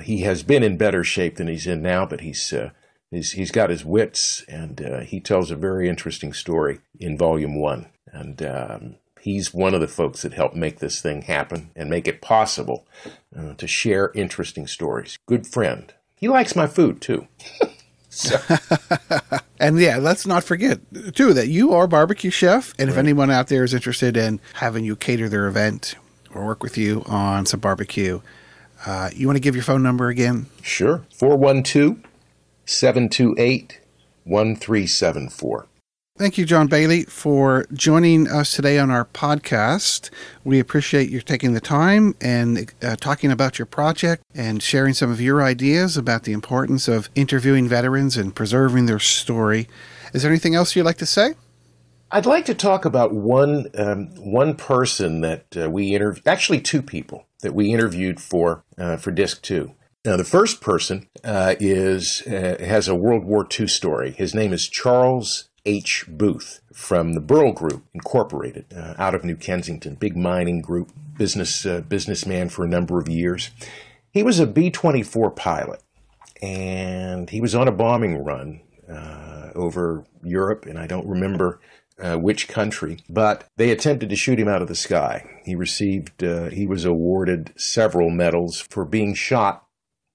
[SPEAKER 20] He has been in better shape than he's in now, but he's he's, he's got his wits, and uh, he tells a very interesting story in Volume One. And um, he's one of the folks that helped make this thing happen and make it possible uh, to share interesting stories. Good friend. He likes my food too.
[SPEAKER 12] And yeah, let's not forget too that you are barbecue chef, and if anyone out there is interested in having you cater their event or work with you on some barbecue, uh, you want to give your phone number again?
[SPEAKER 20] Sure. 412 728 1374.
[SPEAKER 12] Thank you, John Bailey, for joining us today on our podcast. We appreciate you taking the time and uh, talking about your project and sharing some of your ideas about the importance of interviewing veterans and preserving their story. Is there anything else you'd like to say?
[SPEAKER 20] I'd like to talk about one um, one person that uh, we interviewed, actually two people that we interviewed for uh, for Disc Two. Now, the first person uh, is uh, has a World War II story. His name is Charles H. Booth from the Burl Group Incorporated uh, out of New Kensington, big mining group, business uh, businessman for a number of years. He was a B twenty four pilot, and he was on a bombing run uh, over Europe, and I don't remember uh, which country, but they attempted to shoot him out of the sky. He received, uh, he was awarded several medals for being shot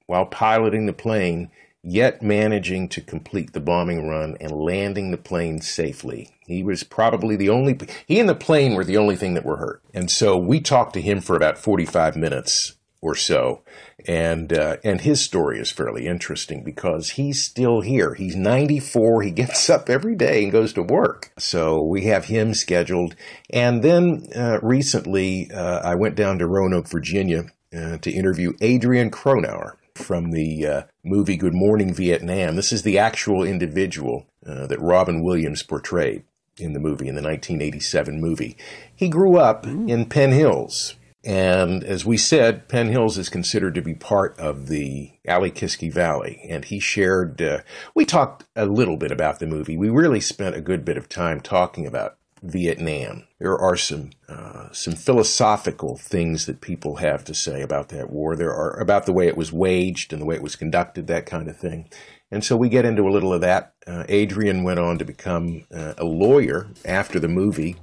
[SPEAKER 20] while piloting the plane yet managing to complete the bombing run and landing the plane safely. He was probably the only, he and the plane were the only thing that were hurt. And so we talked to him for about 45 minutes or so. And, uh, and his story is fairly interesting because he's still here. He's 94. He gets up every day and goes to work. So we have him scheduled. And then, uh, recently, uh, I went down to Roanoke, Virginia, uh, to interview Adrian Cronauer from the uh, movie Good Morning Vietnam. This is the actual individual uh, that Robin Williams portrayed in the movie, in the 1987 movie. He grew up in Penn Hills. And as we said, Penn Hills is considered to be part of the Alle-Kiski Valley. And he shared, uh, we talked a little bit about the movie. We really spent a good bit of time talking about Vietnam. There are some uh, some philosophical things that people have to say about that war. There are about the way it was waged and the way it was conducted, that kind of thing. And so we get into a little of that. Uh, Adrian went on to become uh, a lawyer after the movie,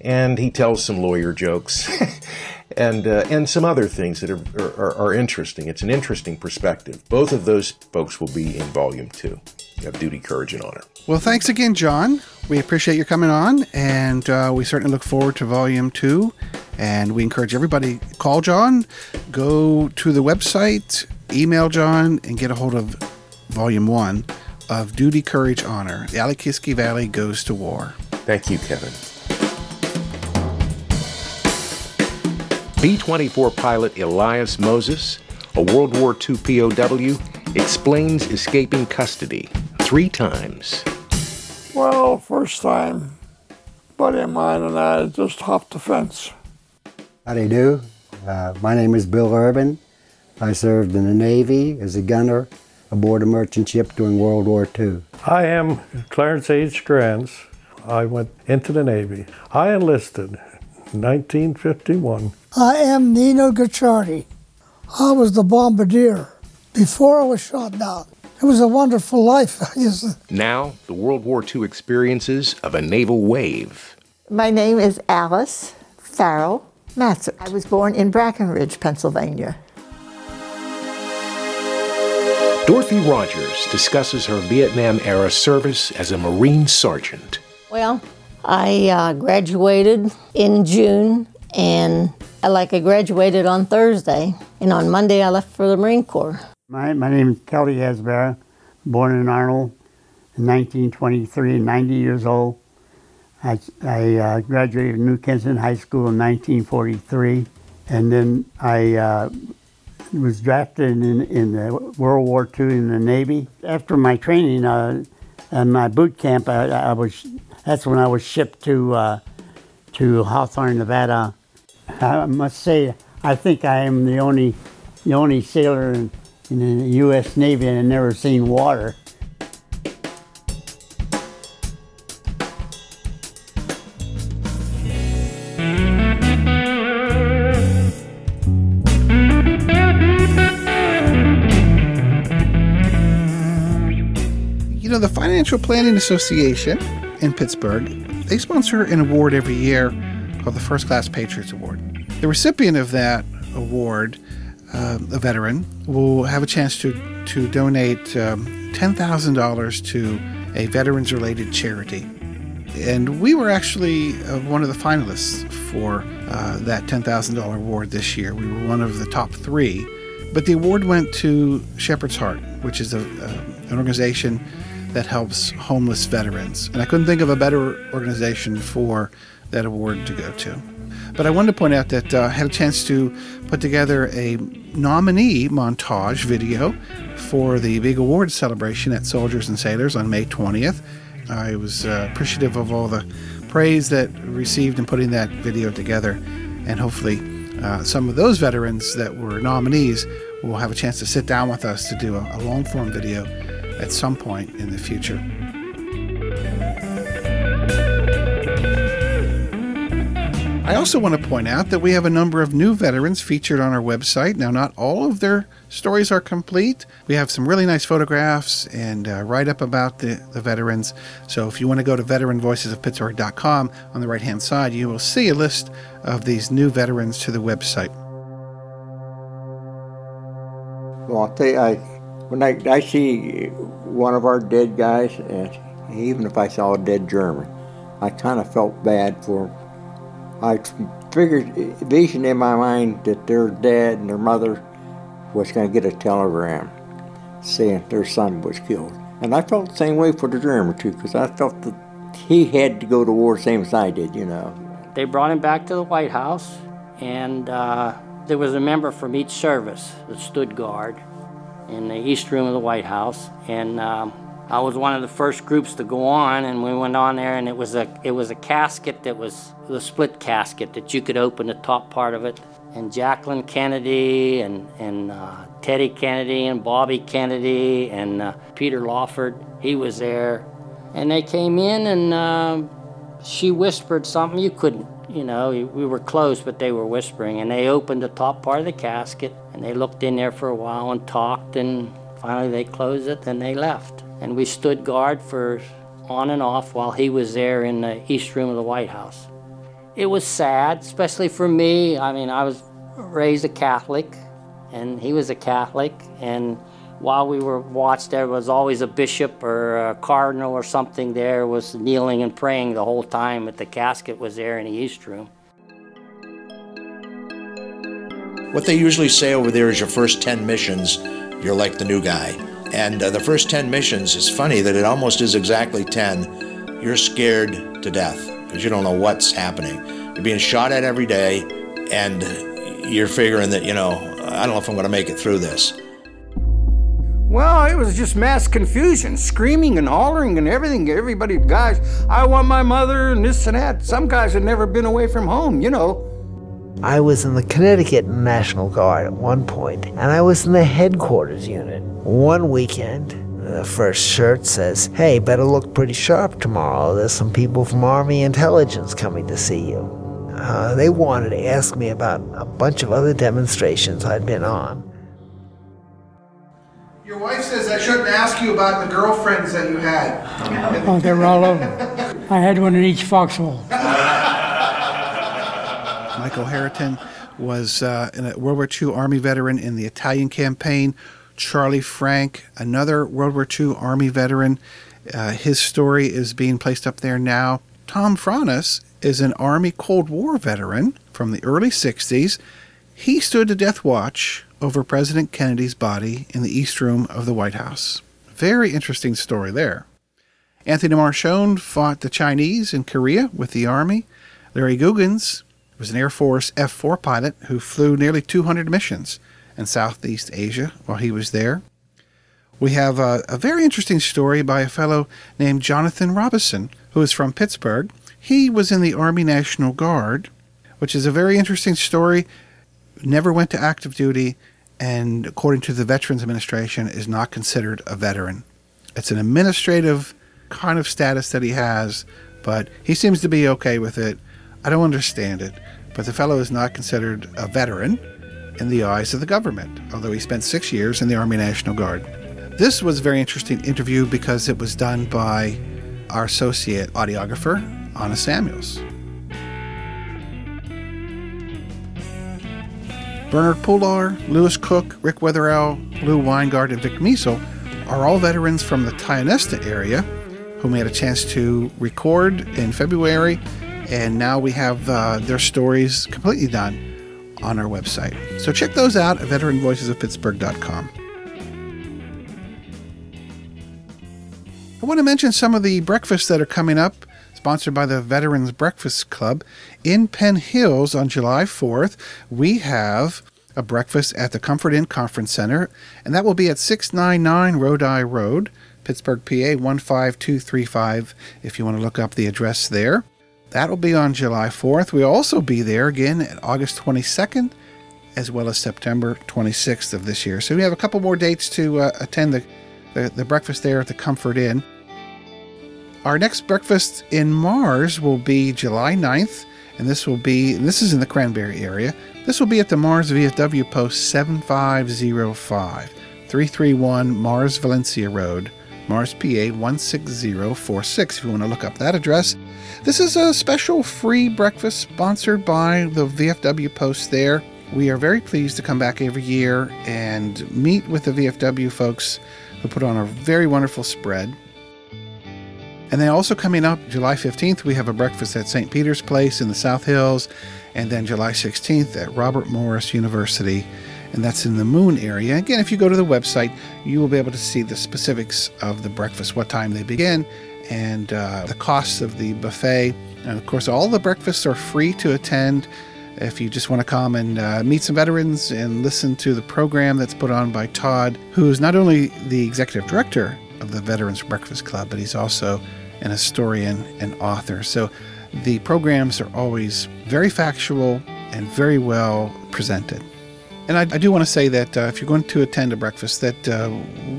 [SPEAKER 20] and he tells some lawyer jokes. And, uh, and some other things that are, are, are interesting. It's an interesting perspective. Both of those folks will be in volume two of Duty, Courage, and Honor.
[SPEAKER 12] Well, thanks again, John. We appreciate your coming on, and uh, we certainly look forward to volume two. And we encourage everybody call John, go to the website, email John, and get a hold of volume one of Duty, Courage, Honor. The Alle-Kiski Valley goes to war.
[SPEAKER 20] Thank you, Kevin. B 24 pilot Elias Moses, a World War II POW, explains escaping custody three times.
[SPEAKER 25] Well, first time, buddy of mine and I just hopped the fence.
[SPEAKER 26] How do you do? Uh, my name is Bill Urban. I served in the Navy as a gunner aboard a merchant ship during World War II.
[SPEAKER 27] I am Clarence H. Grants. I went into the Navy. I enlisted in 1951.
[SPEAKER 28] I am Nino Gacciardi. I was the bombardier before I was shot down. It was a wonderful life.
[SPEAKER 20] Now, the World War II experiences of a naval wave.
[SPEAKER 29] My name is Alice Farrell Matzert. I was born in Brackenridge, Pennsylvania.
[SPEAKER 20] Dorothy Rogers discusses her Vietnam era service as a Marine sergeant.
[SPEAKER 30] Well, I uh, graduated in June, and I, like I graduated on Thursday, and on Monday I left for the Marine Corps.
[SPEAKER 21] My, my name is Kelly Hasbara, born in Arnold in 1923, 90 years old. I, I uh, graduated New Kensington High School in 1943, and then I uh, was drafted in, in the World War II in the Navy. After my training uh, and my boot camp, I, I was that's when I was shipped to uh, to Hawthorne, Nevada. I must say, I think I am the only the only sailor in, in the U.S. Navy and had never seen water.
[SPEAKER 12] You know, the Financial Planning Association in Pittsburgh, they sponsor an award every year called the First Class Patriots Award. The recipient of that award, uh, a veteran, will have a chance to, to donate um, $10,000 to a veterans related charity. And we were actually uh, one of the finalists for uh, that $10,000 award this year. We were one of the top three. But the award went to Shepherd's Heart, which is a, an organization that helps homeless veterans. And I couldn't think of a better organization for that award to go to. But I wanted to point out that uh, I had a chance to put together a nominee montage video for the big awards celebration at Soldiers and Sailors on May 20th. I was uh, appreciative of all the praise that received in putting that video together, and hopefully, uh, some of those veterans that were nominees will have a chance to sit down with us to do a, a long form video at some point in the future. I also want to point out that we have a number of new veterans featured on our website. Now, not all of their stories are complete. We have some really nice photographs and uh, write up about the, the veterans. So, if you want to go to veteranvoicesofpittsburgh.com on the right hand side, you will see a list of these new veterans to the website.
[SPEAKER 31] Well, I'll tell you, I
[SPEAKER 32] When I, I see one of our dead guys, and even if I saw a dead German, I kind of felt bad for them. I figured, vision in my mind that their dad and their mother was going to get a telegram saying their son was killed. And I felt the same way for the German, too, because I felt that he had to go to war same as I did, you know.
[SPEAKER 33] They brought him back to the White House, and uh, there was a member from each service that stood guard in the East Room of the White House. And um, I was one of the first groups to go on, and we went on there, and it was a it was a casket that was the split casket that you could open the top part of it. And Jacqueline Kennedy and and uh, Teddy Kennedy and Bobby Kennedy and uh, Peter Lawford, he was there, and they came in and uh, she whispered something you couldn't. You know, we were close, but they were whispering, and they opened the top part of the casket, and they looked in there for a while and talked, and finally they closed it, and they left and we stood guard for on and off while he was there in the East Room of the White House. It was sad, especially for me. I mean, I was raised a Catholic, and he was a Catholic, and while we were watched, there was always a bishop or a cardinal or something there was kneeling and praying the whole time, but the casket was there in the East Room.
[SPEAKER 34] What they usually say over there is your first 10 missions, you're like the new guy. And uh, the first 10 missions, it's funny that it almost is exactly 10. You're scared to death because you don't know what's happening. You're being shot at every day, and you're figuring that, you know, I don't know if I'm going to make it through this.
[SPEAKER 35] Well, it was just mass confusion, screaming and hollering and everything. Everybody, guys, I want my mother and this and that. Some guys had never been away from home, you know.
[SPEAKER 36] I was in the Connecticut National Guard at one point, and I was in the headquarters unit. One weekend, the first shirt says, Hey, better look pretty sharp tomorrow. There's some people from Army Intelligence coming to see you. Uh, they wanted to ask me about a bunch of other demonstrations I'd been on.
[SPEAKER 12] Your wife says I shouldn't ask you about the girlfriends that you had.
[SPEAKER 28] Oh, they were all over. I had one in each foxhole.
[SPEAKER 12] Michael Harriton was uh, a World War II Army veteran in the Italian campaign. Charlie Frank, another World War II Army veteran. Uh, his story is being placed up there now. Tom Franis is an Army Cold War veteran from the early 60s. He stood a death watch over President Kennedy's body in the East Room of the White House. Very interesting story there. Anthony Marchionne fought the Chinese in Korea with the Army. Larry Googins was an Air Force F 4 pilot who flew nearly 200 missions in Southeast Asia while he was there. We have a, a, very interesting story by a fellow named Jonathan Robison, who is from Pittsburgh. He was in the Army National Guard, which is a very interesting story. Never went to active duty, and according to the Veterans Administration, is not considered a veteran. It's an administrative kind of status that he has, but he seems to be okay with it. I don't understand it, but the fellow is not considered a veteran in the eyes of the government, although he spent six years in the Army National Guard. This was a very interesting interview because it was done by our associate audiographer, Anna Samuels. Bernard Pullar, Lewis Cook, Rick Wetherell, Lou Weingart, and Vic Measle are all veterans from the Tionesta area whom we had a chance to record in February, and now we have uh, their stories completely done on our website. So check those out at veteranvoicesofpittsburgh.com. I want to mention some of the breakfasts that are coming up, sponsored by the Veterans Breakfast Club. In Penn Hills on July 4th, we have a breakfast at the Comfort Inn Conference Center, and that will be at 699 Rodi Road, Pittsburgh, PA 15235, if you want to look up the address there. That will be on July 4th. We'll also be there again at August 22nd, as well as September 26th of this year. So we have a couple more dates to uh, attend the, the, the breakfast there at the Comfort Inn. Our next breakfast in Mars will be July 9th, and this will be, this is in the Cranberry area. This will be at the Mars VFW post 7505, 331 Mars Valencia Road, Mars PA 16046, if you want to look up that address. This is a special free breakfast sponsored by the VFW post there. We are very pleased to come back every year and meet with the VFW folks who put on a very wonderful spread. And then also coming up July 15th, we have a breakfast at St. Peter's Place in the South Hills, and then July 16th at Robert Morris University, and that's in the Moon area. Again, if you go to the website, you will be able to see the specifics of the breakfast, what time they begin, and uh, the costs of the buffet. And of course, all the breakfasts are free to attend if you just want to come and uh, meet some veterans and listen to the program that's put on by Todd, who is not only the executive director of the Veterans Breakfast Club, but he's also an historian and author. So the programs are always very factual and very well presented. And I, I do want to say that uh, if you're going to attend a breakfast, that uh,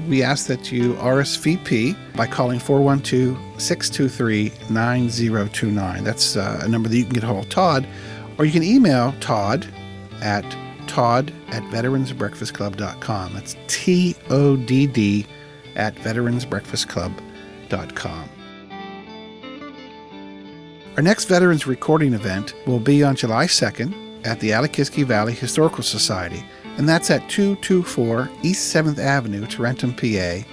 [SPEAKER 12] we ask that you RSVP by calling 412-623-9029. That's uh, a number that you can get hold of Todd, or you can email Todd at todd at veteransbreakfastclub.com. That's T-O-D-D at veteransbreakfastclub.com. Our next Veterans Recording event will be on July 2nd at the Alle-Kiski Valley Historical Society, and that's at 224 East 7th Avenue, Tarentum, PA.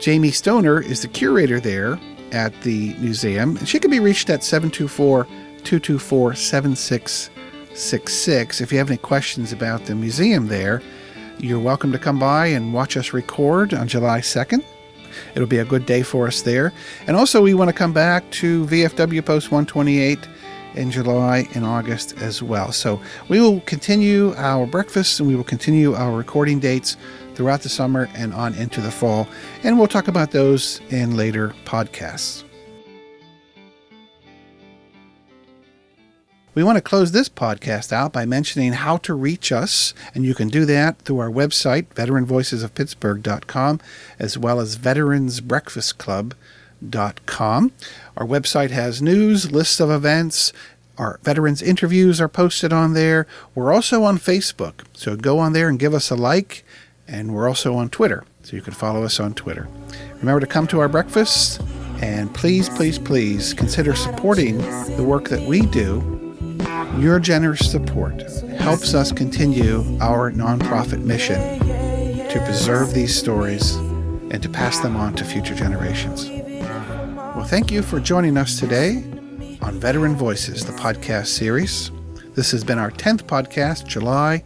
[SPEAKER 12] Jamie Stoner is the curator there at the museum, and she can be reached at 724 224 7666. If you have any questions about the museum there, you're welcome to come by and watch us record on July 2nd. It'll be a good day for us there. And also, we want to come back to VFW Post 128 in July and August as well. So we will continue our breakfasts and we will continue our recording dates throughout the summer and on into the fall. And we'll talk about those in later podcasts. We want to close this podcast out by mentioning how to reach us, and you can do that through our website, veteranvoicesofpittsburgh.com, as well as veteransbreakfastclub.com. Our website has news, lists of events, our veterans interviews are posted on there. We're also on Facebook, so go on there and give us a like, and we're also on Twitter, so you can follow us on Twitter. Remember to come to our breakfasts, and please, please, please consider supporting the work that we do your generous support helps us continue our nonprofit mission to preserve these stories and to pass them on to future generations. Thank you for joining us today on Veteran Voices, the podcast series. This has been our 10th podcast, July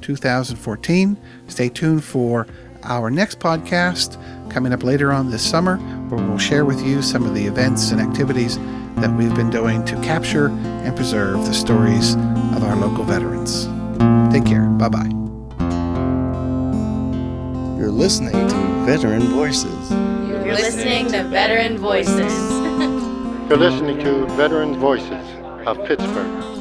[SPEAKER 12] 2014. Stay tuned for our next podcast coming up later on this summer, where we'll share with you some of the events and activities that we've been doing to capture and preserve the stories of our local veterans. Take care. Bye bye.
[SPEAKER 37] You're listening to Veteran Voices.
[SPEAKER 38] You're listening to Veteran Voices.
[SPEAKER 27] You're listening to Veterans Voices of Pittsburgh.